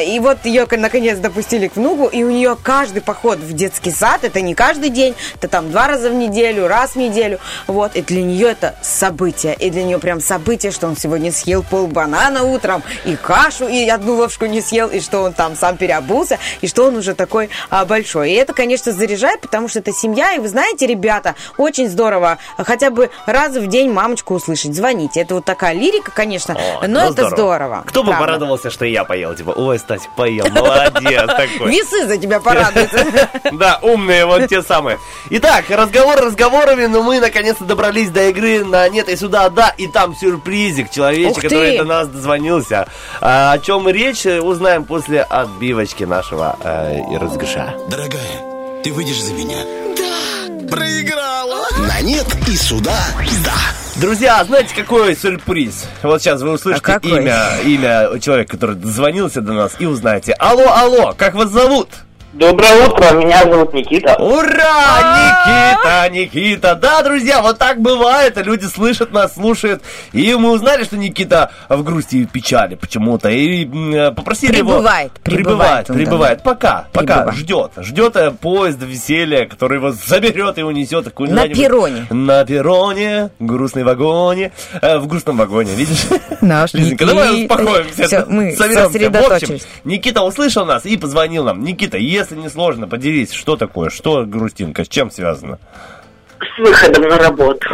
И вот ее наконец допустили к внуку, и у нее каждый поход в детский сад, это не каждый день, это там два раза в неделю, раз в неделю. Вот, и для нее это событие. И для нее прям событие, что он сегодня съел пол банана утром, и кашу, и одну ложку не съел, и что он там сам переобулся, и что он уже такой а, большой. И это, конечно, заряжает, потому что это семья, и вы знаете, ребята, очень здорово хотя бы раз в день мамочку услышать, звоните. Это вот такая лирика, конечно, О, но ну это здорово. Кто бы правда. порадовался, что я поел? Типа, ой, Стасик поел, молодец такой. Весы за тебя порадуются. (laughs) Да, умные вот те самые. Итак, разговор разговорами, но мы наконец-то добрались до игры на нет и сюда, да, и там сюрпризик, человечек, который до нас дозвонился. А, о чем речь, узнаем после отбивочки нашего э, розыгрыша. Дорогая, ты выйдешь за меня? Проиграла. На нет и сюда, да. Друзья, а знаете, какой сюрприз? Вот сейчас вы услышите А какой? имя, имя человека, который дозвонился до нас, и узнаете. Алло, алло, как вас зовут? Доброе утро, меня зовут Никита. Ура! Никита, Никита! Да, друзья, вот так бывает. Люди слышат нас, слушают. И мы узнали, что Никита в грусти и в печали почему-то. И попросили Прибывает, его... прибывает Прибывает, он прибывает. Пока, пока ждет. Ждет э, поезд веселья, который его заберет и унесет куда-нибудь. На перроне. На перроне, в грустной вагоне. Э, в грустном вагоне, видишь? Наш Лизонька, давай Никита. успокоимся. Всё, мы соберемся. В общем, сосредоточились. Никита услышал нас и позвонил нам. Никита, если не сложно, поделись, что такое, что грустинка, с чем связано? С выходом на работу.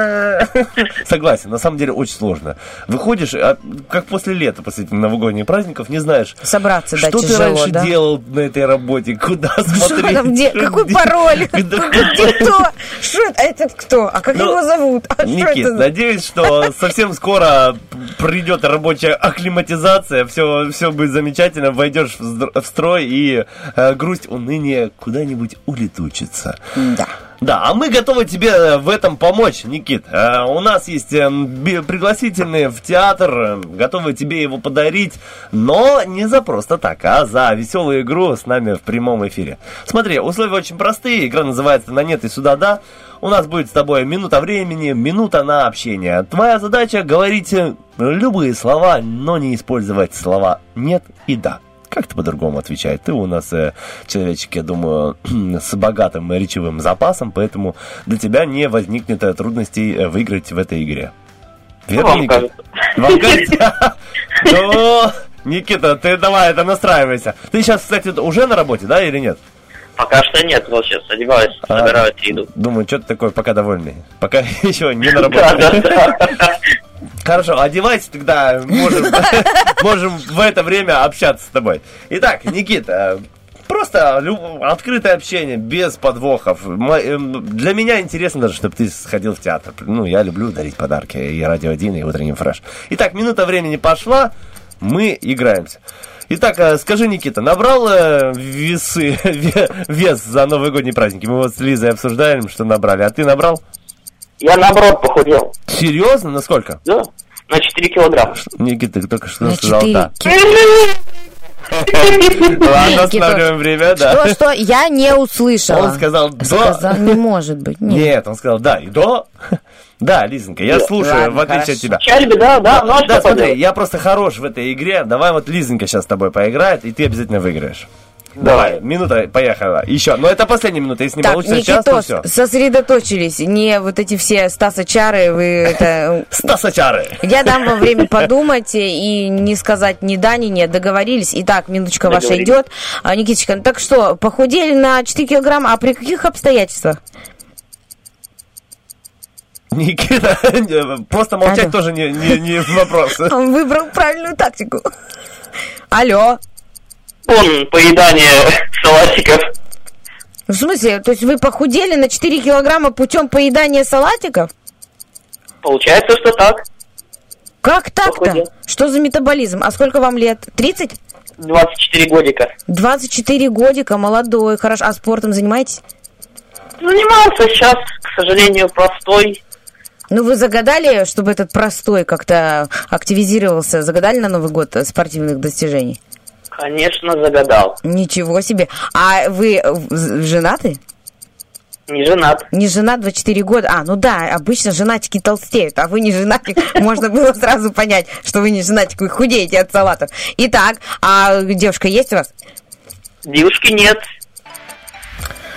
(laughs) Согласен, на самом деле очень сложно. Выходишь, а, как после лета, после новогодних праздников, не знаешь, Собраться, да, что ты тяжело, раньше да? делал на этой работе, куда (laughs) Что смотреть. там, где, какой пароль? (laughs) Где кто? Что? А этот кто? А как Ну, его зовут? А Никит, надеюсь, что совсем скоро придет рабочая акклиматизация, все, все будет замечательно, войдешь в строй и э, грусть, уныние куда-нибудь улетучится. Да. Да, а мы готовы тебе э, в этом помочь, Никит. Э, У нас есть э, би- пригласительные в театр, э, готовы тебе его подарить, но не за просто так, а за веселую игру с нами в прямом эфире. Смотри, условия очень простые, игра называется «На нет и сюда да». У нас будет с тобой минута времени, минута на общение. Твоя задача говорить любые слова, но не использовать слова «нет» и «да». Как-то по-другому отвечает. Ты у нас э, человечек, я думаю, (clears throat) с богатым речевым запасом, поэтому для тебя не возникнет э, трудностей э, выиграть в этой игре. Верно, Вам Никита? Вам (laughs) кажется? (laughs) Ну, Никита, ты давай, это настраивайся. Ты сейчас, кстати, уже на работе, да, или нет? Пока что нет, вот сейчас одеваюсь, А, собираюсь и иду. Думаю, что ты такой пока довольный. Пока (laughs) еще не на работе. Хорошо, одевайся тогда, можем, (laughs) можем в это время общаться с тобой. Итак, Никита, просто открытое общение, без подвохов. Эм, Для меня интересно даже, чтобы ты сходил в театр. Ну, я люблю дарить подарки, и Радио 1, и Утренний фреш. Итак, минута времени пошла, мы играемся. Итак, э, скажи, Никита, набрал э, весы, (laughs) ве- вес за новогодние праздники? Мы вот с Лизой обсуждаем, что набрали. А ты набрал? Я наоборот похудел. Серьезно? Насколько? Да, на 4 килограмма. Никита, ты только что На сказал да. Ладно, останавливаем время, да. Что, что? Я не услышала. Он сказал да. Сказал, не может быть. Нет. Нет, он сказал да. И да. Да, Лизонька, я слушаю, ладно, в отличие хорошо. от тебя. Чальби, да, да, ну а Да, смотри, я просто хорош в этой игре. Давай вот Лизонька сейчас с тобой поиграет, и ты обязательно выиграешь. Давай, минута, поехала. Еще. Но это последняя минута. Если не Так, получится сейчас, то все. сосредоточились. Не вот эти все Стаса Чары, вы это... (laughs) Стасачары. Я дам вам время подумать и не сказать ни да, ни нет. Договорились. Итак, минуточка ваша идет. А, Никиточка, ну так что, похудели на 4 килограмма, а при каких обстоятельствах? Никита, (laughs) просто молчать Алло. тоже не, не, не вопрос. (laughs) Он выбрал правильную тактику. Алло. Он поедание (laughs) салатиков. В смысле, то есть вы похудели на 4 килограмма путем поедания салатиков? Получается, что так. Как так-то? Что за метаболизм? А сколько вам лет? 30? 24 годика. 24 годика, молодой, хорошо. А спортом занимаетесь? Занимался сейчас, к сожалению, простой. Ну, вы загадали, чтобы этот простой как-то активизировался? Загадали на Новый год э, спортивных достижений? Конечно, загадал. Ничего себе. А вы женаты? Не женат. Не женат 24 года. А, ну да, обычно женатики толстеют, а вы не женатик. (laughs) Можно было сразу понять, что вы не женатик, вы худеете от салатов. Итак, а девушка есть у вас? Девушки нет.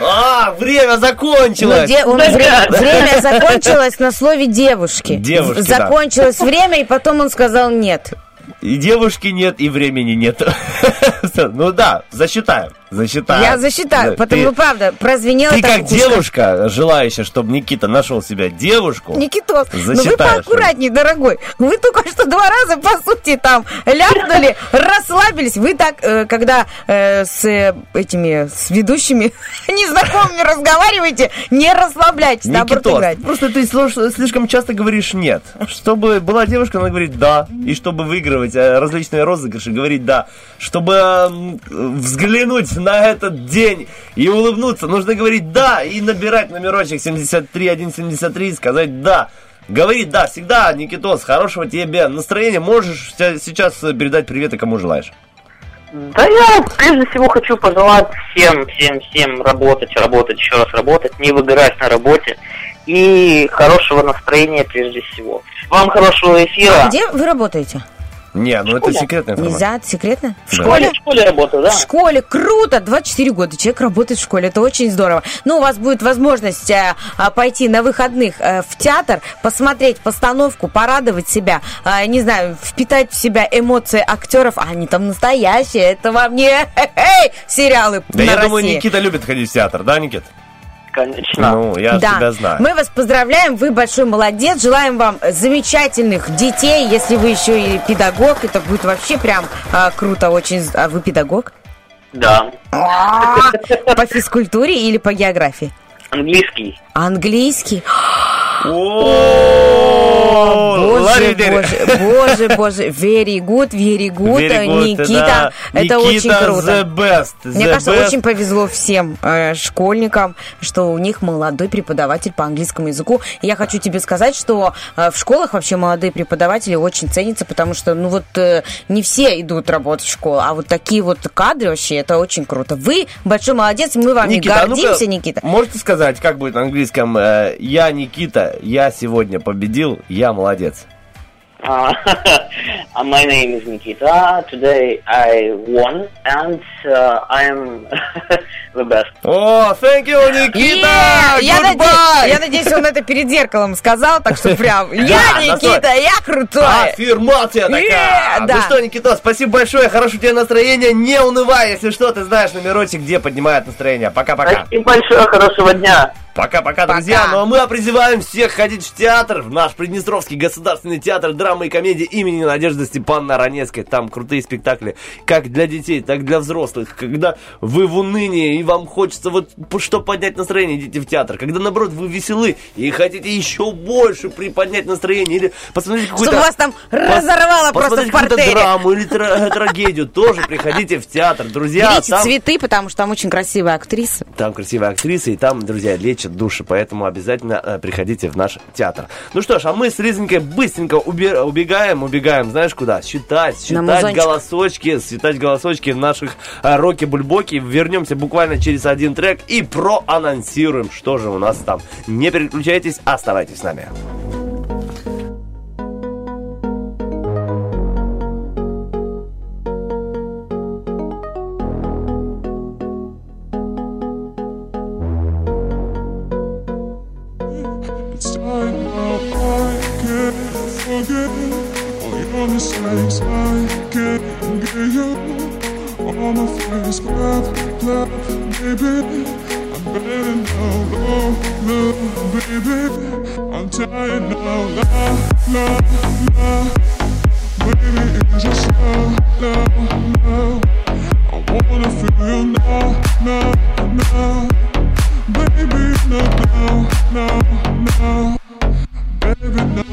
А, время закончилось! Ну, де- он- вре- время закончилось на слове девушки. Девушки, да. Закончилось время, и потом он сказал нет. И девушки нет, и времени нет. (laughs) Ну да, засчитаем. Засчитаем. Я засчитаю, Да, потому ты- что, правда, прозвенело Ты как вкусно. девушка, желающая, чтобы Никита нашел себе девушку, Никитос, ну вы Засчитаешь, поаккуратней, дорогой. Вы только что два раза, по сути, там ляпнули, расслабились. Вы так, э, когда э, с э, этими, с ведущими (laughs) незнакомыми разговариваете, не расслабляйтесь, наоборот, Никитос, просто ты слишком часто говоришь «нет». Чтобы была девушка, она говорит «да». И чтобы выигрывать различные розыгрыши, говорить «да». Чтобы взглянуть на этот день и улыбнуться, нужно говорить «да» и набирать номерочек 73173 и сказать «да». Говори «да» всегда, Никитос, хорошего тебе настроения. Можешь сейчас э, передать приветы, кому желаешь. Да я прежде всего хочу пожелать всем, всем, всем работать, работать, еще раз работать, не выгорать на работе и хорошего настроения прежде всего. Вам хорошего эфира. А где вы работаете? Не, ну это секретная информация. Нельзя, это секретно? В Да. школе? В школе работаю, да. В школе, круто, 24 года человек работает в школе, это очень здорово. Ну, у вас будет возможность э, а, пойти на выходных э, в театр, посмотреть постановку, порадовать себя, э, не знаю, впитать в себя эмоции актеров, а они там настоящие, это вам не (laughs) хе-хей, сериалы Да на я думаю, России. Никита любит ходить в театр, да, Никит? Конечно. Ну, я да. тебя знаю. Мы вас поздравляем, вы большой молодец. Желаем вам замечательных детей. Если вы еще и педагог, это будет вообще прям а, круто очень. А вы педагог? Да. А, По физкультуре или по географии? Английский. Английский. О, Боже, боже, боже, боже, very good, very good, Very good, Никита, да. это очень Никита круто. the best, Мне the кажется, best. очень повезло всем э, школьникам, что у них молодой преподаватель по английскому языку. И я хочу тебе сказать, что э, в школах вообще молодые преподаватели очень ценятся, потому что, ну вот, э, не все идут работать в школу, а вот такие вот кадры вообще, это очень круто. Вы большой молодец, мы вами Никита, а гордимся, Никита. Можете сказать, как будет на английском? э, Я Никита, я сегодня победил, я молодец. Uh, (laughs) my name is Nikita. Today I won, and uh, I am (laughs) the best. О, thank you, Никита! Yeah! Я, Goodbye! наде- я надеюсь, он это перед зеркалом сказал, так что прям я Никита, я крутой. Аффирмация такая. Yeah, Ну да. что, Никита, спасибо большое, хорошего тебе настроения, не унывай, если что, ты знаешь номерочек, где поднимает настроение. Пока-пока. Спасибо большое, хорошего дня. Пока-пока, друзья. Ну а мы призываем всех ходить в театр, в наш Приднестровский государственный театр драмы и комедии имени Надежды Степановны Ранецкой. Там крутые спектакли, как для детей, так и для взрослых. Когда вы в унынии и вам хочется вот что поднять настроение, идите в театр. Когда, наоборот, вы веселы и хотите еще больше приподнять настроение или посмотреть какую-то... Чтобы вас там разорвало просто посмотреть в портере. драму или тра- трагедию, тоже приходите в театр. Друзья, Берите там... цветы, потому что там очень красивая актриса. Там красивая актриса, и там, друзья, лечат души, поэтому обязательно э, приходите в наш театр. Ну что ж, а мы с Лизонькой быстренько убе- убегаем, убегаем, знаешь куда? Считать, считать голосочки, считать голосочки наших э, роки-бульбоки. Вернемся буквально через один трек и проанонсируем, что же у нас там. Не переключайтесь, оставайтесь с нами. forget all your mistakes. I can't get you on my face. Clap, clap, baby. I'm better now, love, love, baby. I'm tired now, love, love, love. Baby, it's just love, love, love. I wanna feel you now, now, now. Baby, now, now, now, now. Baby, now.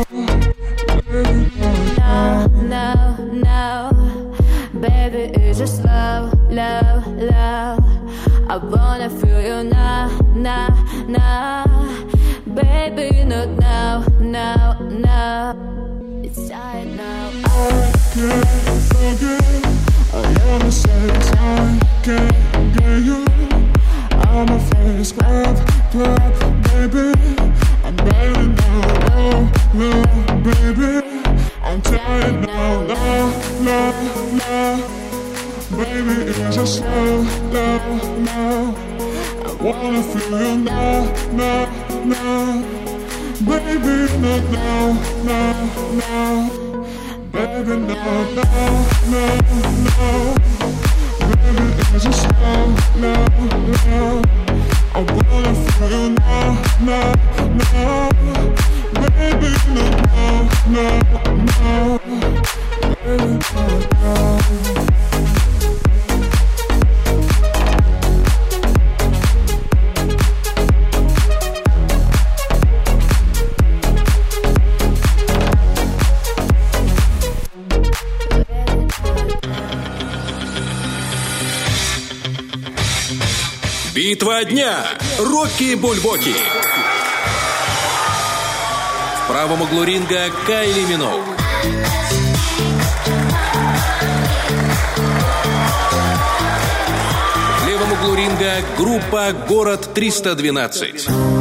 wanna feel you now, now, now. Baby, not now, now, now. Baby, no, no, no, no. Ринга Кайли Миноуг. В левом углу ринга группа «Город 312».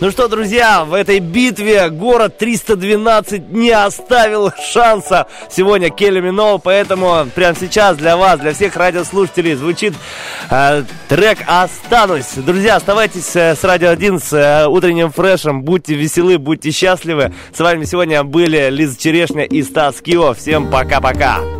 Ну что, друзья, в этой битве город 312 не оставил шанса сегодня Келли Миноу, поэтому прямо сейчас для вас, для всех радиослушателей звучит трек «Останусь». Друзья, оставайтесь э, с Радио 1, с э, утренним фрешем, будьте веселы, будьте счастливы. С вами сегодня были Лиза Черешня и Стас Кио. Всем пока-пока.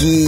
Утренний фреш. Уф, какие